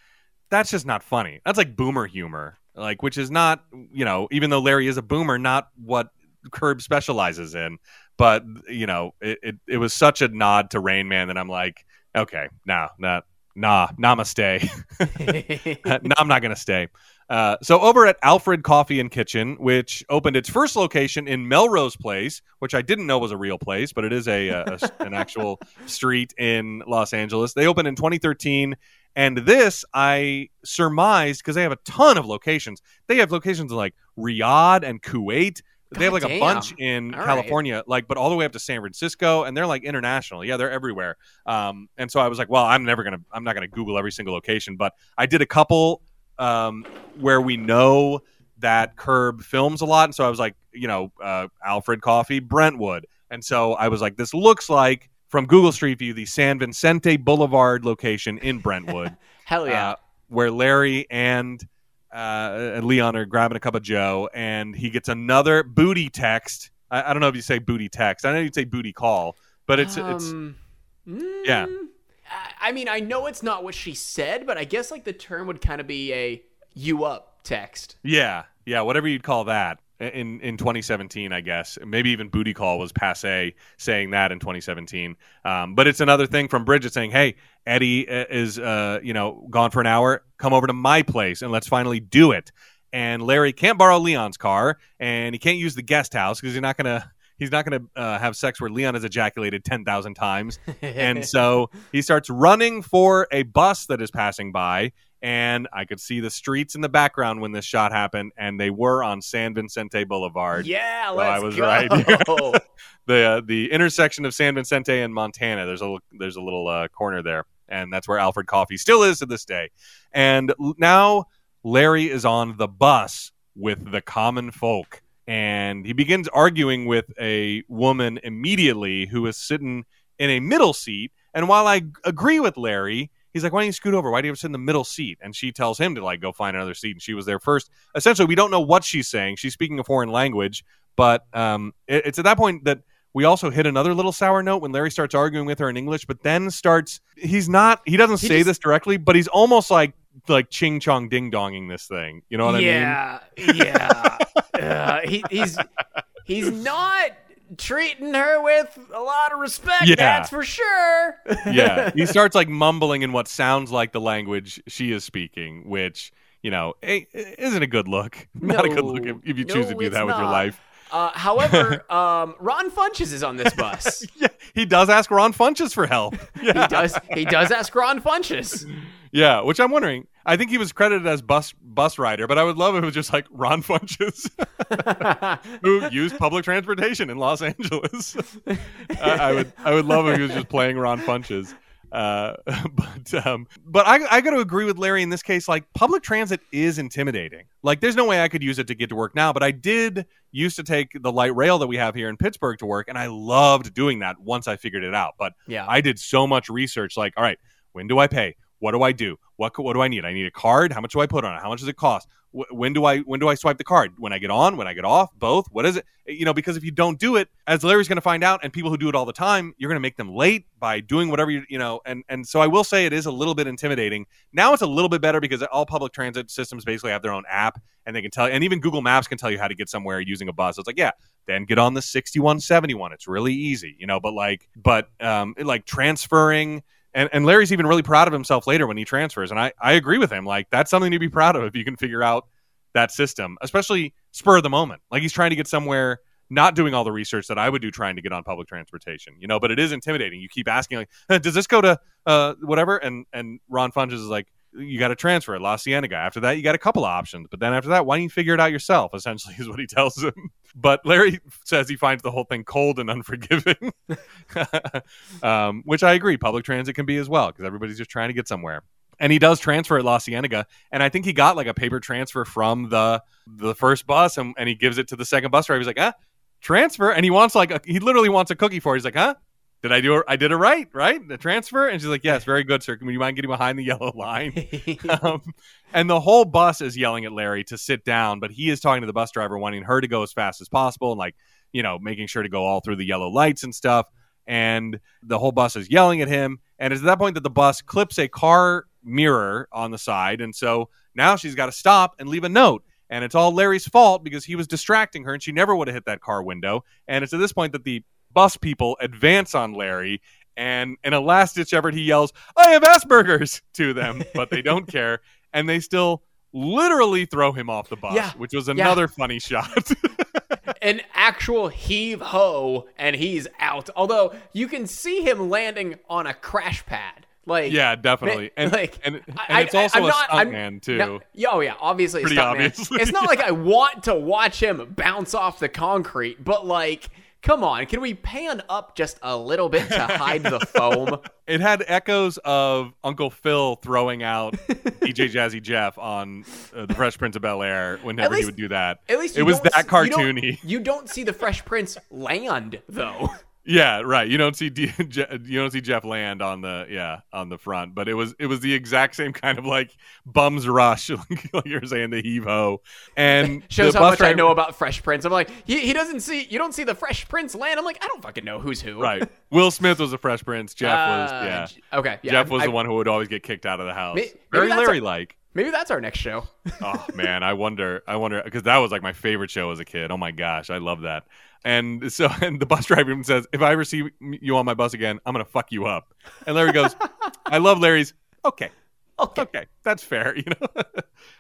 that's just not funny. That's like boomer humor, like which is not, you know, even though Larry is a boomer, not what Curb specializes in. But you know, it it, it was such a nod to Rain Man that I'm like, okay, nah, nah, nah, namaste. [LAUGHS] [LAUGHS] no, I'm not going to stay. Uh, so over at Alfred Coffee and Kitchen, which opened its first location in Melrose Place, which I didn't know was a real place, but it is a, a- a- an actual [LAUGHS] street in Los Angeles. They opened in 2013, and this I surmised because they have a ton of locations. They have locations in like Riyadh and Kuwait. They have God like a bunch in All right. California, like, but all the way up to San Francisco, and they're like international. Yeah, they're everywhere. Um, and so I was like, well, I'm never gonna, I'm not gonna Google every single location, but I did a couple um, where we know that Curb films a lot, and so I was like, you know, uh, Alfred Coffee, Brentwood, and so I was like, this looks like from Google Street View the San Vicente Boulevard location in Brentwood, [LAUGHS] Hell yeah. uh, where Larry and uh, Leon are grabbing a cup of Joe, and he gets another booty text. I, I don't know if you say booty text. I know you'd say booty call, but it's it's Um, yeah. mm, I- I mean, I know it's not what she said, but I guess like the term would kind of be a "you up" text. Yeah, yeah, whatever you'd call that in in 2017, I guess. Maybe even booty call was passe saying that in 2017. Um, but it's another thing from Bridget saying, "Hey, Eddie uh, is uh, you know gone for an hour. Come over to my place and let's finally do it." And Larry can't borrow Leon's car, and he can't use the guest house because he's not gonna. He's not going to uh, have sex where Leon has ejaculated 10,000 times. [LAUGHS] and so he starts running for a bus that is passing by and I could see the streets in the background when this shot happened, and they were on San Vicente Boulevard, yeah, So let's I was go. right. [LAUGHS] [LAUGHS] the uh, the intersection of San Vicente and Montana. There's a little- there's a little uh, corner there, and that's where Alfred Coffee still is to this day. And l- now Larry is on the bus with the common folk, and he begins arguing with a woman immediately who is sitting in a middle seat. And while I agree with Larry, he's like, "Why don't you scoot over? Why do you have to sit in the middle seat?" And she tells him to like go find another seat, and she was there first. Essentially, we don't know what she's saying. She's speaking a foreign language, but um, it- it's at that point that we also hit another little sour note when Larry starts arguing with her in English, but then starts. He's not. He doesn't He say just- this directly, but he's almost like like ching chong ding donging this thing. You know what I mean? yeah, yeah. Uh, he, he's he's [LAUGHS] not treating her with a lot of respect. Yeah. That's for sure. yeah, he [LAUGHS] starts like mumbling in what sounds like the language she is speaking, which you know isn't a good look. [LAUGHS] Not a good look if, if you choose to do that with your life. Uh, however, [LAUGHS] um, Ron Funches is on this bus. [LAUGHS] Yeah, he does ask Ron Funches for help. [LAUGHS] Yeah, He does. He does ask Ron Funches. yeah. Which I'm wondering. I think he was credited as bus bus rider, but I would love if it was just like Ron Funches, who used public transportation in Los Angeles. I, I would I would love if he was just playing Ron Funches. Uh, [LAUGHS] but um, but I I got to agree with Larry in this case. Like public transit is intimidating. Like there's no way I could use it to get to work now, but I did used to take the light rail that we have here in Pittsburgh to work, and I loved doing that once I figured it out. But Yeah. I did so much research. Like, all right, when do I pay? What do I do? What what do I need? I need a card. How much do I put on it? How much does it cost? Wh- when do I when do I swipe the card? When I get on? When I get off? Both? What is it? You know, because if you don't do it, as Larry's going to find out, and people who do it all the time, you're going to make them late by doing whatever you you know. And and so I will say it is a little bit intimidating. Now it's a little bit better because all public transit systems basically have their own app, and they can tell, you and even Google Maps can tell you how to get somewhere using a bus. It's like, yeah, then get on the 6171 it's really easy you know but like but um like transferring and, and larry's even really proud of himself later when he transfers and I, I agree with him. Like that's something to be proud of if you can figure out that system especially spur of the moment. Like he's trying to get somewhere not doing all the research that i would do trying to get on public transportation you know but it is intimidating. You keep asking like "Eh, does this go to uh whatever? And and ron funches is like you got to transfer at La Cienega. After that, you got a couple of options. But then after that, why don't you figure it out yourself? Essentially, [LAUGHS] is what he tells him. But Larry says he finds the whole thing cold and [LAUGHS] unforgiving, [LAUGHS] um, which I agree. Public transit can be as well because everybody's just trying to get somewhere. and he does transfer at La Cienega, and I think he got like a paper transfer from the the first bus, and, and he gives it to the second bus driver. He's like, "Ah, transfer," and he wants like a, he literally wants a cookie for. it. He's like, "Huh." Did I do it? I did it right, right? The transfer, and she's like, "Yes, very good, sir. Would you mind getting behind the yellow line?" [LAUGHS] um, and the whole bus is yelling at Larry to sit down, but he is talking to the bus driver, wanting her to go as fast as possible, and like you know, making sure to go all through the yellow lights and stuff. And the whole bus is yelling at him, and it's at that point that the bus clips a car mirror on the side, and so now she's got to stop and leave a note. And it's all Larry's fault because he was distracting her, and she never would have hit that car window. And it's at this point that the bus people advance on Larry, and in a last ditch effort, he yells, I have Asperger's to them, but they don't [LAUGHS] care. And they still literally throw him off the bus, Yeah. which was Yeah. another funny shot. [LAUGHS] An actual heave ho, and he's out. Although you can see him landing on a crash pad. Like yeah, definitely. And, like, and, and I- it's I- also I'm a not- stuntman, too. No, yeah, oh yeah, obviously, Pretty obviously, It's not like I want to watch him bounce off the concrete, but like, come on, can we pan up just a little bit to hide the foam? [LAUGHS] It had echoes of Uncle Phil throwing out [LAUGHS] DJ Jazzy Jeff on uh, the Fresh Prince of Bel Air whenever he would do that. At least it was that s- you don't- cartoony. You don't, see the Fresh Prince land though. [LAUGHS] Yeah, right. You don't see D- [LAUGHS] Je- you don't see Jeff land on the yeah on the front, but it was it was the exact same kind of like bums rush, [LAUGHS] like, you're saying the heave ho, and [LAUGHS] Shows how much I know about Fresh Prince. I'm like, he, he doesn't see. You don't see the Fresh Prince land. I'm like, I don't fucking know who's who. Right. Will Smith was a Fresh Prince. Jeff was Uh, yeah. J- Okay. Yeah. Jeff was I- the one who would always get kicked out of the house. Maybe Very Larry like. Maybe that's our next show. oh man, I wonder, I wonder, because that was like my favorite show as a kid. Oh my gosh, I love that. And so, [LAUGHS] and the bus driver even says, "If I ever see you on my bus again, I'm gonna fuck you up." And Larry goes, [LAUGHS] "I love Larry's." Okay, Okay. okay, that's fair, [LAUGHS] you know.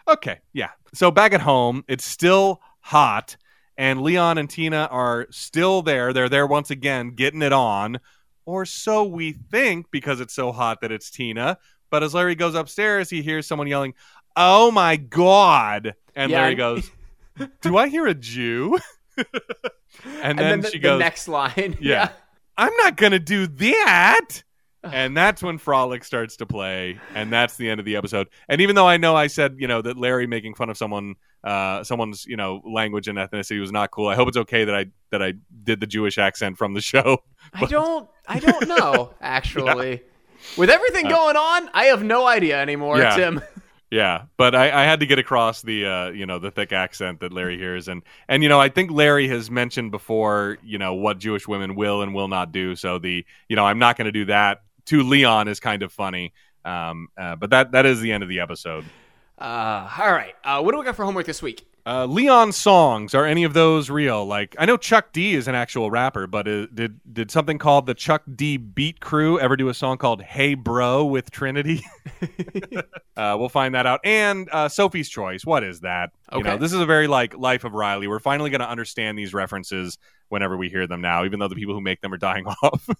okay, yeah. So back at home, it's still hot, and Leon and Tina are still there. They're there once again, getting it on, or so we think, because it's so hot that it's Tina. But as Larry goes upstairs, he hears someone yelling, "Oh my god!" And Yeah, Larry goes, "Do I hear a Jew?" [LAUGHS] and, And then, then the, she the goes, next line. [LAUGHS] Yeah. "I'm not gonna do that." And that's when Frolic starts to play, and that's the end of the episode. And even though I know I said, you know, that Larry making fun of someone, uh, someone's, you know, language and ethnicity was not cool. I hope it's okay that I that I did the Jewish accent from the [LAUGHS] show. I don't. I don't know. Actually, with everything going on, I have no idea anymore, Uh, Yeah. Tim. Yeah, but I, I had to get across the uh, you know the thick accent that Larry hears, and and you know I think Larry has mentioned before you know what Jewish women will and will not do. So the you know I'm not going to do that to Leon is kind of funny, um, uh, but that that is the end of the episode. Uh, all right. Uh, what do we got for homework this week? Uh, Leon songs are any of those real? Like I know Chuck D is an actual rapper, but uh, did did something called the Chuck D Beat Crew ever do a song called "Hey Bro" with Trinity? [LAUGHS] [LAUGHS] uh, we'll find that out. And uh, Sophie's Choice, what is that? You know, Okay. this is a very like Life of Riley. We're finally going to understand these references whenever we hear them now, even though the people who make them are dying [LAUGHS] off. [LAUGHS]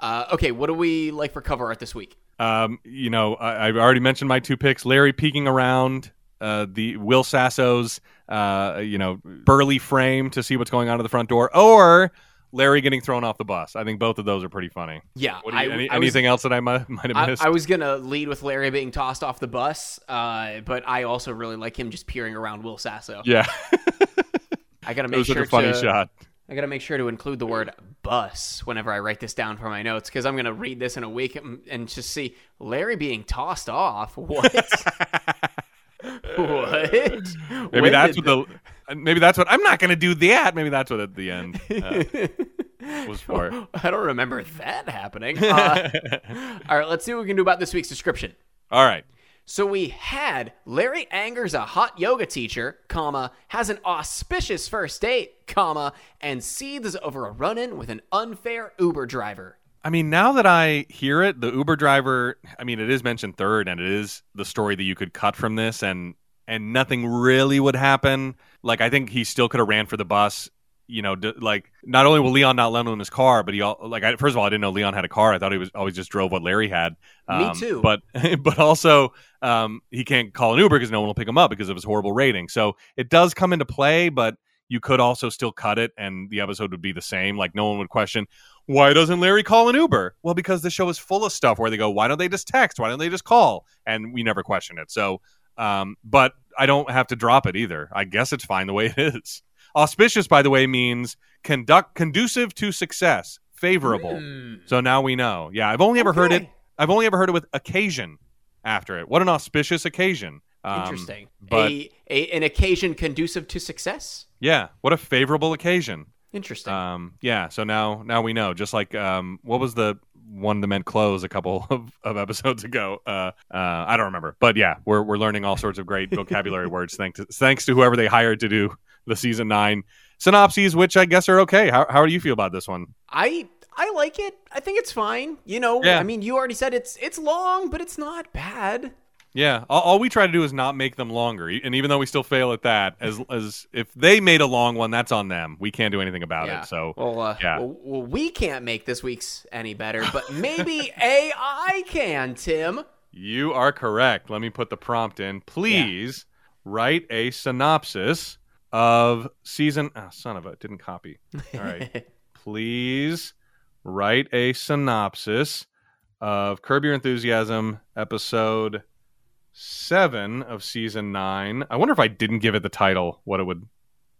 Uh, okay. What do we like for cover art this week? um, you know, I, I've already mentioned my two picks: Larry peeking around uh, the Will Sasso's, uh, you know, burly frame to see what's going on at the front door, or Larry getting thrown off the bus. I think both of those are pretty funny. Yeah. You, I, any, I was- anything else that I might, might have I, missed? I was gonna lead with Larry being tossed off the bus, uh, but I also really like him just peering around Will Sasso. yeah, [LAUGHS] I gotta it make was sure such a funny to, shot. I gotta make sure to include the word bus whenever I write this down for my notes because I'm gonna read this in a week and- and just see Larry being tossed off. [LAUGHS] What? [LAUGHS] what? Maybe When that's what the. Maybe that's what I'm not going to do that. Maybe that's what at the end uh, [LAUGHS] was for. I don't remember that happening. Uh, all right, let's see what we can do about this week's description. All right. So we had Larry angers a hot yoga teacher, comma, has an auspicious first date, comma, and seethes over a run-in with an unfair Uber driver. I mean, now that I hear it, the Uber driver, I mean, it is mentioned third and it is the story that you could cut from this and and nothing really would happen. Like I think he still could have ran for the bus. You know, d- like not only will Leon not lend him his car, but he all like I, first of all, I didn't know Leon had a car. I thought he was always just drove what Larry had. Me Um, too. But [LAUGHS] but also um, he can't call an Uber because no one will pick him up because of his horrible rating. So it does come into play, but you could also still cut it and the episode would be the same. Like no one would question why doesn't Larry call an Uber? Well, because the show is full of stuff where they go, why don't they just text? Why don't they just call? And we never question it. So, um, but I don't have to drop it either. I guess it's fine the way it is. Auspicious, by the way, means conduct conducive to success, favorable. Hmm. So now we know. Yeah, I've only ever heard it. I've only ever heard it with occasion after it. What an auspicious occasion. Um, Interesting. but a, a an occasion conducive to success. yeah, what a favorable occasion. Interesting. Um, yeah, so now now we know. Just like um, what was the one that meant close a couple [LAUGHS] of, of episodes ago? Uh, uh, I don't remember, but yeah, we're we're learning all sorts of great vocabulary [LAUGHS] words thanks to, thanks to whoever they hired to do the season nine synopses, which I guess are okay. How how do you feel about this one? I I like it. I think it's fine. You know, Yeah. I mean, you already said it's it's long, but it's not bad. Yeah, all, all we try to do is not make them longer, and even though we still fail at that, as as if they made a long one, that's on them. We can't do anything about yeah. it. So well, uh, yeah. well, well, we can't make this week's any better, but maybe [LAUGHS] AI can. Tim. You are correct. Let me put the prompt in. Please write a synopsis of season. Oh, son of a, didn't copy. [LAUGHS] All right. Please write a synopsis of Curb Your Enthusiasm episode seven of season nine. I wonder if I didn't give it the title, what it would,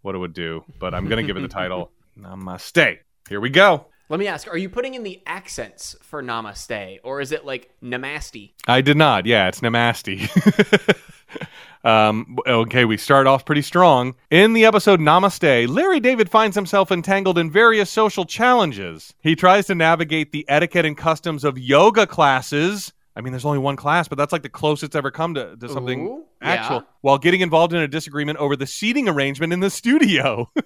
what it would do. But I'm gonna give it the [LAUGHS] title. Namaste. Here we go. Let me ask: Are you putting in the accents for Namaste, or is it like Namaste? I did not. Yeah, it's Namaste. [LAUGHS] [LAUGHS] um, okay, we start off pretty strong. In the episode Namaste, Larry David finds himself entangled in various social challenges. He tries to navigate the etiquette and customs of yoga classes. I mean, there's only one class, but that's like the closest it's ever come to, to something Ooh, actual. yeah. While getting involved in a disagreement over the seating arrangement in the studio. [LAUGHS]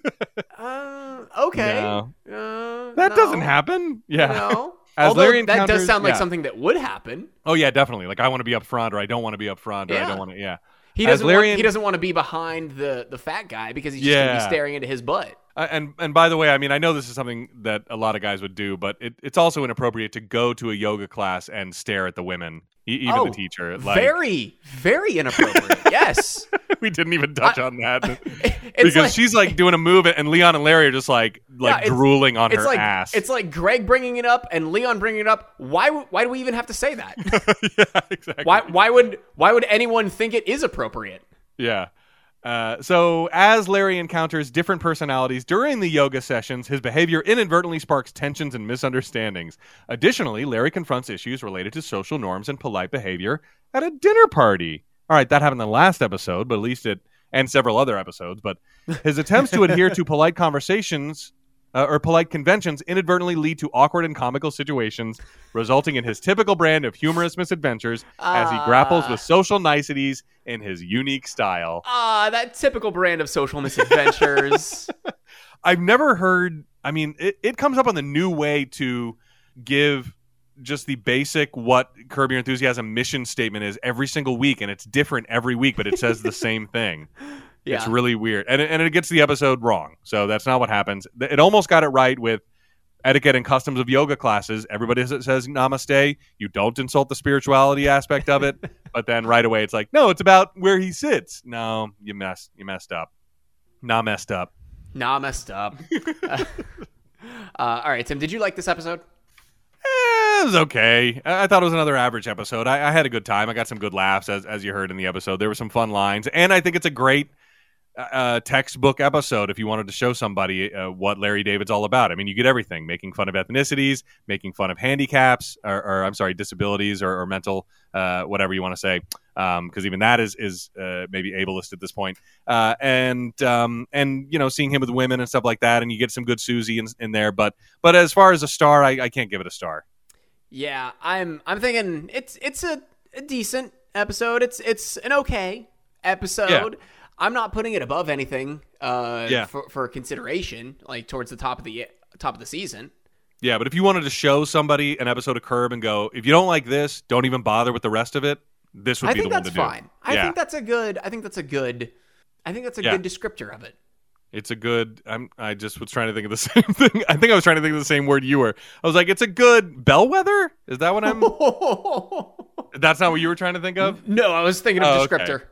Uh, okay. No. Uh, that no. doesn't happen. Yeah. No. As Although Larry that does sound like yeah. something that would happen. Oh yeah, definitely. Like I want to be up front, or I don't want to be up front, or I don't want to. Yeah. He doesn't. Larry want, he doesn't want to be behind the the fat guy because he's just gonna Yeah. be staring into his butt. Uh, and and by the way, I mean I know this is something that a lot of guys would do, but it, it's also inappropriate to go to a yoga class and stare at the women, even Oh, the teacher. Like very, very inappropriate. [LAUGHS] yes. we didn't even touch I- on that [LAUGHS] because like, she's like doing a move, and Leon and Larry are just like like it's- drooling on it's her like ass. it's like Greg bringing it up and Leon bringing it up. Why? Why do we even have to say that? [LAUGHS] yeah, exactly. why? Why would? Why would anyone think it is appropriate? Yeah. Uh, so, as Larry encounters different personalities during the yoga sessions, his behavior inadvertently sparks tensions and misunderstandings. Additionally, Larry confronts issues related to social norms and polite behavior at a dinner party. All right, that happened in the last episode, but at least it, and several other episodes, but his attempts to adhere to [LAUGHS] polite conversations uh, or polite conventions inadvertently lead to awkward and comical situations, resulting in his typical brand of humorous misadventures as he grapples Ah. with social niceties in his unique style. Ah, that typical brand of social misadventures. [LAUGHS] I've never heard. I mean, it, it comes up on the new way to give just the basic what Curb Your Enthusiasm mission statement is every single week, and it's different every week, but it says the same thing. [LAUGHS] yeah. It's really weird, and it, and it gets the episode wrong. So that's not what happens. It almost got it right with etiquette and customs of yoga classes. Everybody says Namaste. You don't insult the spirituality aspect of it, [LAUGHS] but then right away it's like, no, it's about where he sits. No, you messed you messed up. Not messed up. Nah, messed up. [LAUGHS] [LAUGHS] uh, all right, Tim. Did you like this episode? Eh, it was okay. I, I thought it was another average episode. I, I had a good time. I got some good laughs, as as you heard in the episode. There were some fun lines, and I think it's a great uh, textbook episode if you wanted to show somebody uh, what Larry David's all about. I mean, you get everything: making fun of ethnicities, making fun of handicaps, or, or I'm sorry, disabilities, or, or mental, uh, whatever you want to say, because even that is is uh, maybe ableist at this point. Uh, and um, and you know, seeing him with women and stuff like that, and you get some good Susie in, in there. But but as far as a star, I, I can't give it a star. Yeah, I'm. I'm thinking it's it's a, a decent episode. It's it's an okay episode. I'm not putting it above anything. Uh, Yeah. For, for consideration, like towards the top of the top of the season. Yeah, but if you wanted to show somebody an episode of Curb and go, if you don't like this, don't even bother with the rest of it. This would I be think the one that's to do. fine. I yeah, think that's a good. I think that's a good. I think that's a Yeah. good descriptor of it. it's a good. I'm. I just was trying to think of the [LAUGHS] same thing. I think I was trying to think of the same word you were. I was like, it's a good bellwether. Is that what I'm? [LAUGHS] that's not what you were trying to think of. no, I was thinking of Oh, okay.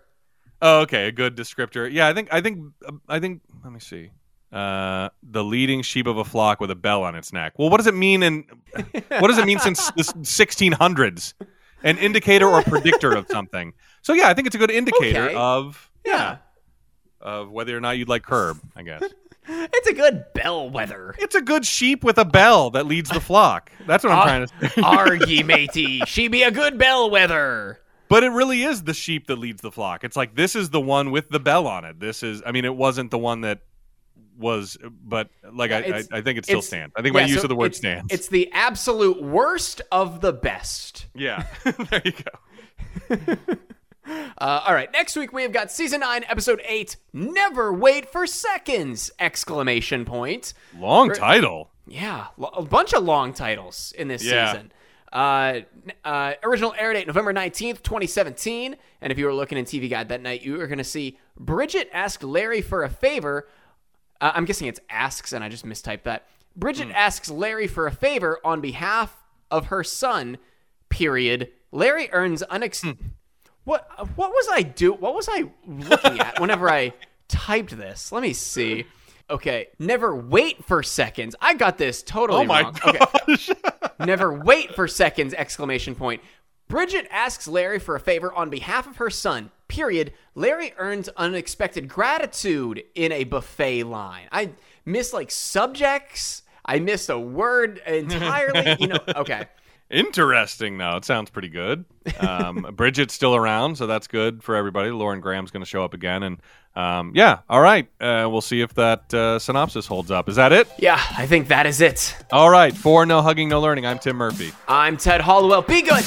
Oh, okay, a good descriptor. Yeah, I think. I think. I think. Let me see. Uh, the leading sheep of a flock with a bell on its neck. Well, what does it mean? And [LAUGHS] what does it mean since the 1600s? An indicator or predictor of something. So yeah, I think it's a good indicator Okay. of Yeah. of whether or not you'd like curb. I guess [LAUGHS] It's a good bellwether. it's a good sheep with a bell that leads the flock. That's what I'm trying to say. Argy [LAUGHS] matey, she be a good bellwether. But it really is the sheep that leads the flock. It's like this is the one with the bell on it. This is. I mean, it wasn't the one that was, but like Yeah, I, I, I think it still stands. I think Yeah, my use so of the word it's, stands. It's the absolute worst of the best. yeah, [LAUGHS] there you go. [LAUGHS] Uh, all right, next week we have got season nine, episode eight. Never wait for seconds! Exclamation point. Long title. Yeah, a bunch of long titles in this Yeah. season. Uh, uh, original air date November 19th, 2017. And if you were looking in TV Guide that night, you were going to see Bridget asked Larry for a favor. Uh, I'm guessing it's asks, and I just mistyped that. Bridget asks Larry for a favor on behalf of her son, period. Larry earns unex. What what was I do? What was I looking at whenever I [LAUGHS] typed this? Let me see. Okay, never wait for seconds. I got this totally Oh my wrong. [LAUGHS] Okay, never wait for seconds! Exclamation point. Bridget asks Larry for a favor on behalf of her son. Period. Larry earns unexpected gratitude in a buffet line. I miss like subjects. I missed a word entirely. you know. [LAUGHS] Okay. Interesting, though. It sounds pretty good. Um, [LAUGHS] Bridget's still around, so that's good for everybody. Lauren Graham's going to show up again, and um, yeah, all right. Uh, we'll see if that uh, synopsis holds up. Is that it? Yeah, I think that is it. All right. For no hugging, no learning. I'm Tim Murphy. I'm Ted Hollowell. Be good.